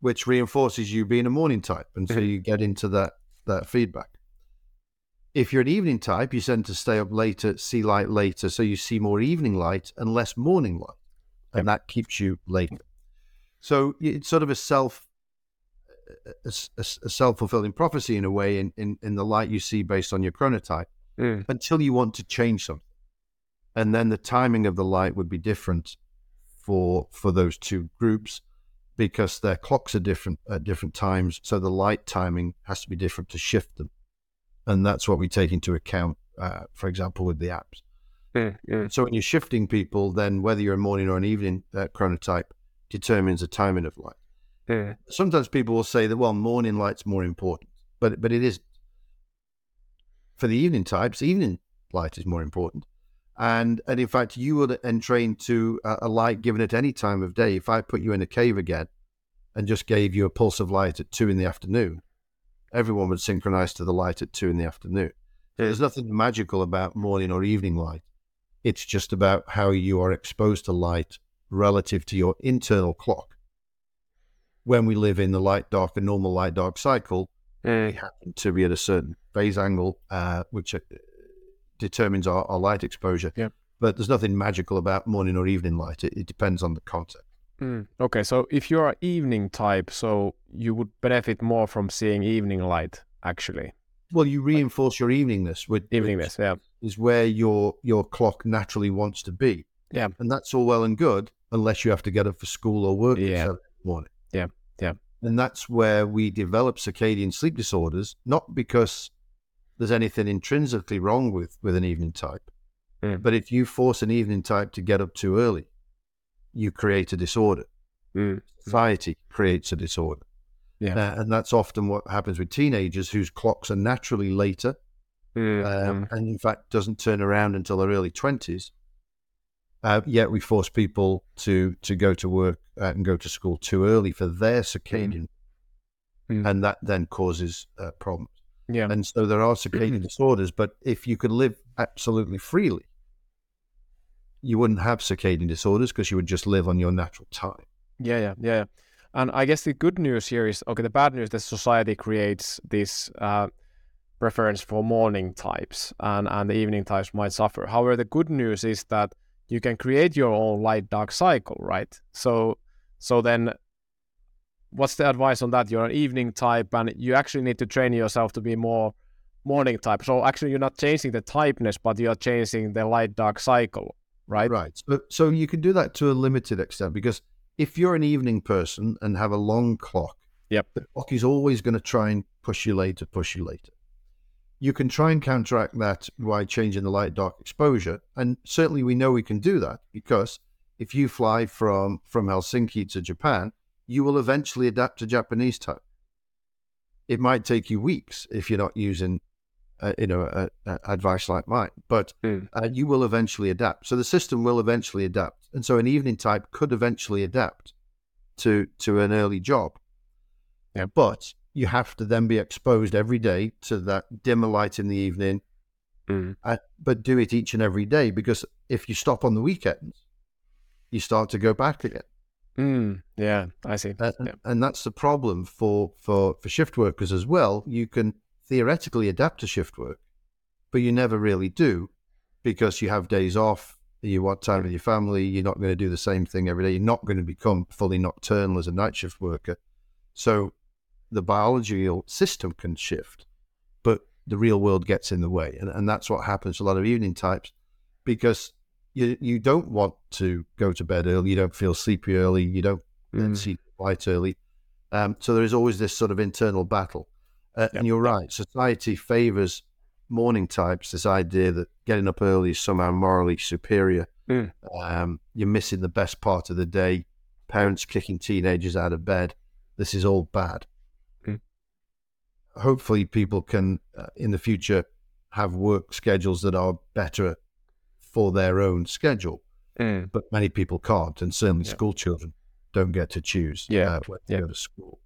which reinforces you being a morning type, and so Mhm. you get into that that feedback. If you're an evening type, you tend to stay up later, see light later, so you see more evening light and less morning light, and that keeps you later. So it's sort of a self a, a, a self fulfilling prophecy in a way in, in, in the light you see based on your chronotype Mm. until you want to change something, and then the timing of the light would be different for for those two groups because their clocks are different at different times, so the light timing has to be different to shift them, and that's what we take into account. Uh, for example, with the apps. Mm. Mm. So when you're shifting people, then whether you're a morning or an evening uh, chronotype determines the timing of light. Mm. Sometimes people will say that well, morning light's more important, but but it isn't. For the evening types, evening light is more important, and and in fact, you would entrain to a, a light given at any time of day. If I put you in a cave again, and just gave you a pulse of light at two in the afternoon, everyone would synchronize to the light at two in the afternoon. So there's nothing magical about morning or evening light. It's just about how you are exposed to light relative to your internal clock. When we live in the light dark and normal light dark cycle, we Mm. happen to be at a certain phase angle, uh, which uh, determines our, our light exposure. Yeah. But there's nothing magical about morning or evening light. It, it depends on the context. Mm. Okay, so if you're an evening type, so you would benefit more from seeing evening light actually. Well, you reinforce your eveningness, which, which Eveningness, yeah. is where your your clock naturally wants to be. Yeah. And that's all well and good unless you have to get up for school or work Yeah. in the morning. Yeah, yeah. And that's where we develop circadian sleep disorders, not because there's anything intrinsically wrong with, with an evening type, Mm. but if you force an evening type to get up too early, you create a disorder. Mm. Society creates a disorder. Yeah. Uh, and that's often what happens with teenagers whose clocks are naturally later Mm. um, Mm. and in fact doesn't turn around until their early 20s. Uh, yet we force people to to go to work uh, and go to school too early for their circadian, Mm. and that then causes uh, problems. Yeah. And so there are circadian disorders, but if you could live absolutely freely, you wouldn't have circadian disorders because you would just live on your natural time. Yeah, yeah, yeah. yeah. And I guess the good news here is okay. The bad news that society creates this uh, preference for morning types, and and the evening types might suffer. However, the good news is that you can create your own light dark cycle, right? So so then, what's the advice on that? You're an evening type, and you actually need to train yourself to be more morning type. So actually, you're not changing the typeness, but you are changing the light dark cycle, right? Right. So, so you can do that to a limited extent because if you're an evening person and have a long clock, Yep. the clock is always going to try and push you later, push you later. You can try and counteract that by changing the light dark exposure. And certainly we know we can do that because if you fly from, from Helsinki to Japan, you will eventually adapt to Japanese time. it might take you weeks if you're not using, uh, you know, advice like mine. But Mm. uh, you will eventually adapt. So the system will eventually adapt, and so an evening type could eventually adapt to to an early job. Yeah. But you have to then be exposed every day to that dimmer light in the evening, Mm. uh, but do it each and every day because if you stop on the weekends, you start to go back again. Mm. Yeah, I see. Uh, Yeah. And that's the problem for, for, for shift workers as well. You can theoretically adapt to shift work, but you never really do because you have days off, you want time with your family, you're not going to do the same thing every day, you're not going to become fully nocturnal as a night shift worker. So the biological system can shift, but the real world gets in the way. And, and that's what happens to a lot of evening types because you, you don't want to go to bed early, you don't feel sleepy early, you don't and Mm. see light early. Um, so there is always this sort of internal battle. Uh, Yeah, and you're right, society favors morning types, this idea that getting up early is somehow morally superior. Mm. Um, you're missing the best part of the day. Parents kicking teenagers out of bed. This is all bad. Mm. Hopefully, people can uh, in the future have work schedules that are better for their own schedule Mm. but many people can't, and certainly Yeah. school children don't get to choose Yeah, uh, when they yeah. go to school.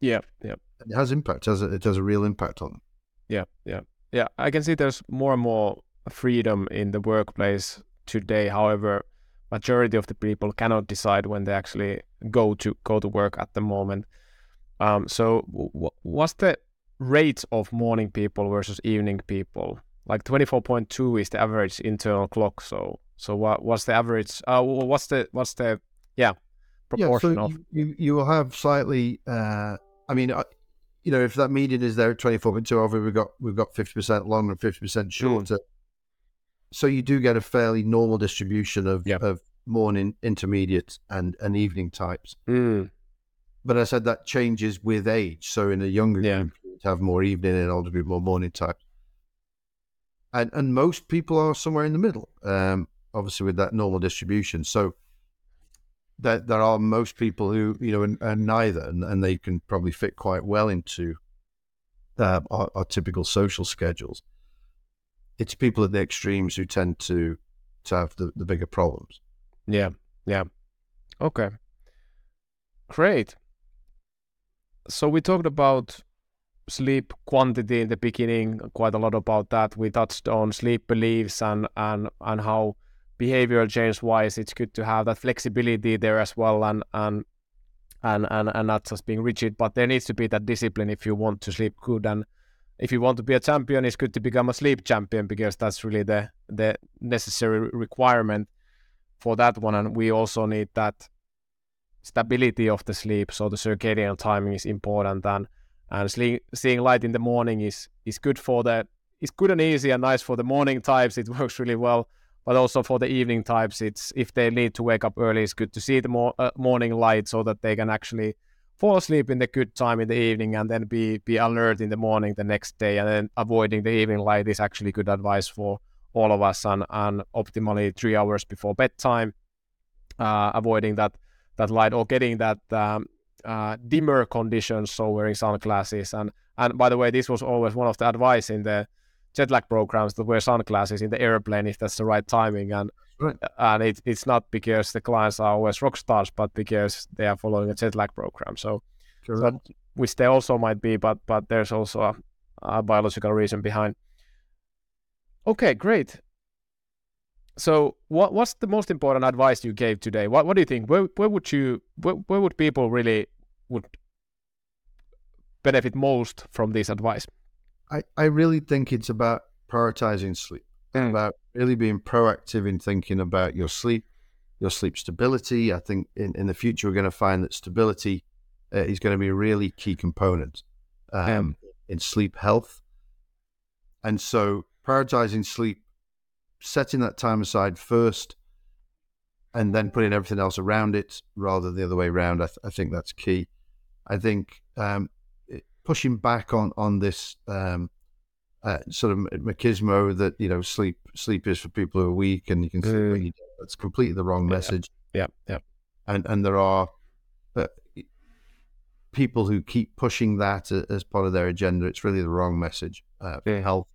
Yeah, yeah. It has impact. It has a, it has a real impact on them. Yeah, yeah, yeah. I can see there's more and more freedom in the workplace today. However, majority of the people cannot decide when they actually go to go to work at the moment. Um, so, w- what's the rate of morning people versus evening people? Like twenty four point two is the average internal clock. So, so what what's the average? Uh, what's the what's the yeah proportion yeah, so of you, you will have slightly. Uh, I mean, uh, you know, if that median is there at twenty four point two, over we've got we've got fifty percent longer and fifty Mm. percent shorter. So you do get a fairly normal distribution of Yeah. of morning, intermediate, and and evening types. Mm, But I said that changes with age. So in a younger Yeah. group, you have more evening, and older group more morning types. And and most people are somewhere in the middle. Um, obviously with that normal distribution. So there there are most people who you know are, neither, and, and they can probably fit quite well into uh, our, our typical social schedules. It's people at the extremes who tend to to have the, the bigger problems. Yeah, yeah. Okay. Great. So we talked about sleep quantity in the beginning, quite a lot about that. We touched on sleep beliefs and and and how behavioral change wise it's good to have that flexibility there as well and and and and, and not just being rigid, but there needs to be that discipline if you want to sleep good and if you want to be a champion, it's good to become a sleep champion because that's really the the necessary requirement for that one. And we also need that stability of the sleep. So the circadian timing is important and and sleep, seeing light in the morning is is good for the it's good and easy and nice for the morning types. It works really well. But also for the evening types, it's if they need to wake up early, it's good to see the uh, morning light so that they can actually fall asleep in the good time in the evening and then be be alert in the morning the next day. And then avoiding the evening light is actually good advice for all of us and and optimally three hours before bedtime, uh, avoiding that that light or getting that um, uh, dimmer conditions, so wearing sunglasses. And and by the way, this was always one of the advice in the jet lag programs to wear sunglasses in the airplane if that's the right timing. And Right. and it, it's not because the clients are always rock stars, but because they are following a jet lag program. So Correct. which they also might be, but but there's also a, a biological reason behind. Okay, great. So, what what's the most important advice you gave today? What what do you think? Where where would you where, where would people really would benefit most from this advice? I, I really think it's about prioritizing sleep, Mm. about really being proactive in thinking about your sleep, your sleep stability. I think in, in the future, we're going to find that stability uh, is going to be a really key component um, in sleep health. And so, prioritizing sleep, setting that time aside first, and then putting everything else around it rather than the other way around, I, th- I think that's key. I think um, pushing back on on this um, uh, sort of machismo that you know sleep sleep is for people who are weak and you can sleep Mm. when you don't. That's completely the wrong Yeah. message. Yeah, yeah, And and there are uh, people who keep pushing that as part of their agenda, it's really the wrong message uh, for Yeah. health.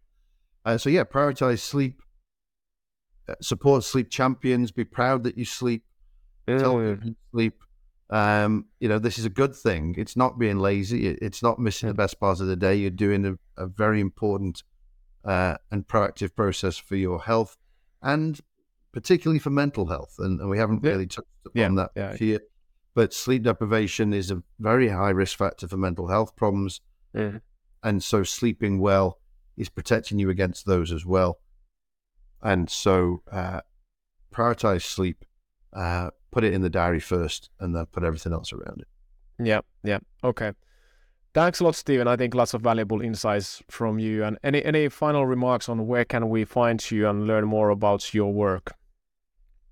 Uh, so yeah, prioritize sleep. Uh, support sleep champions. Be proud that you sleep. Tell Yeah. you sleep. Um, you know, this is a good thing. It's not being lazy. It's not missing Yeah. the best parts of the day. You're doing a, a very important uh, and proactive process for your health, and particularly for mental health. And, and we haven't Yeah. really touched upon Yeah, that yeah. here. But sleep deprivation is a very high risk factor for mental health problems, and so sleeping well is protecting you against those as well. And so, uh, prioritize sleep. Uh, put it in the diary first, and then put everything else around it. Yeah, yeah. Okay. Thanks a lot, Steven. I think lots of valuable insights from you. And any any final remarks on where can we find you and learn more about your work?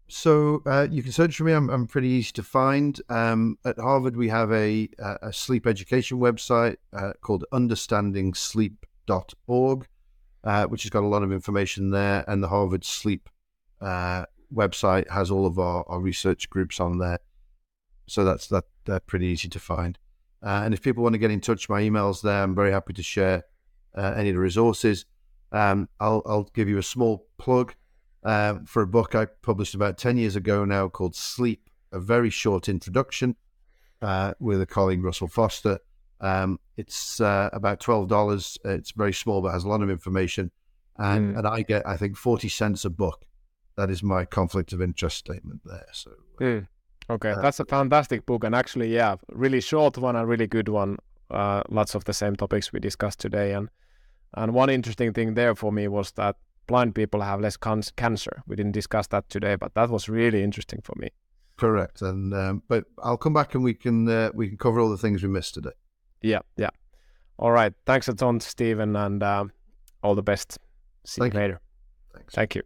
So uh, you can search for me. I'm, I'm pretty easy to find. Um, at Harvard, we have a, a sleep education website uh, called understandingsleep.org, uh, which has got a lot of information there. And the Harvard Sleep uh, website has all of our, our research groups on there. So that's that. They're pretty easy to find. Uh, and if people want to get in touch, my email's there. I'm very happy to share uh, any of the resources. Um, I'll, I'll give you a small plug um, for a book I published about 10 years ago now called Sleep, a very short introduction uh, with a colleague, Russell Foster. Um, it's uh, about $12. It's very small, but has a lot of information. And, Mm. and I get, I think, 40 cents a book. That is my conflict of interest statement there. So, Mm. Okay, Uh, that's a fantastic book, and actually, yeah, really short one and really good one. Uh, lots of the same topics we discussed today, and and one interesting thing there for me was that blind people have less cancer. We didn't discuss that today, but that was really interesting for me. correct. And um, but I'll come back and we can uh, we can cover all the things we missed today. Yeah, yeah. All right, thanks a ton, Steven, and um, all the best. See Thank you you. later. Thanks. Thank you.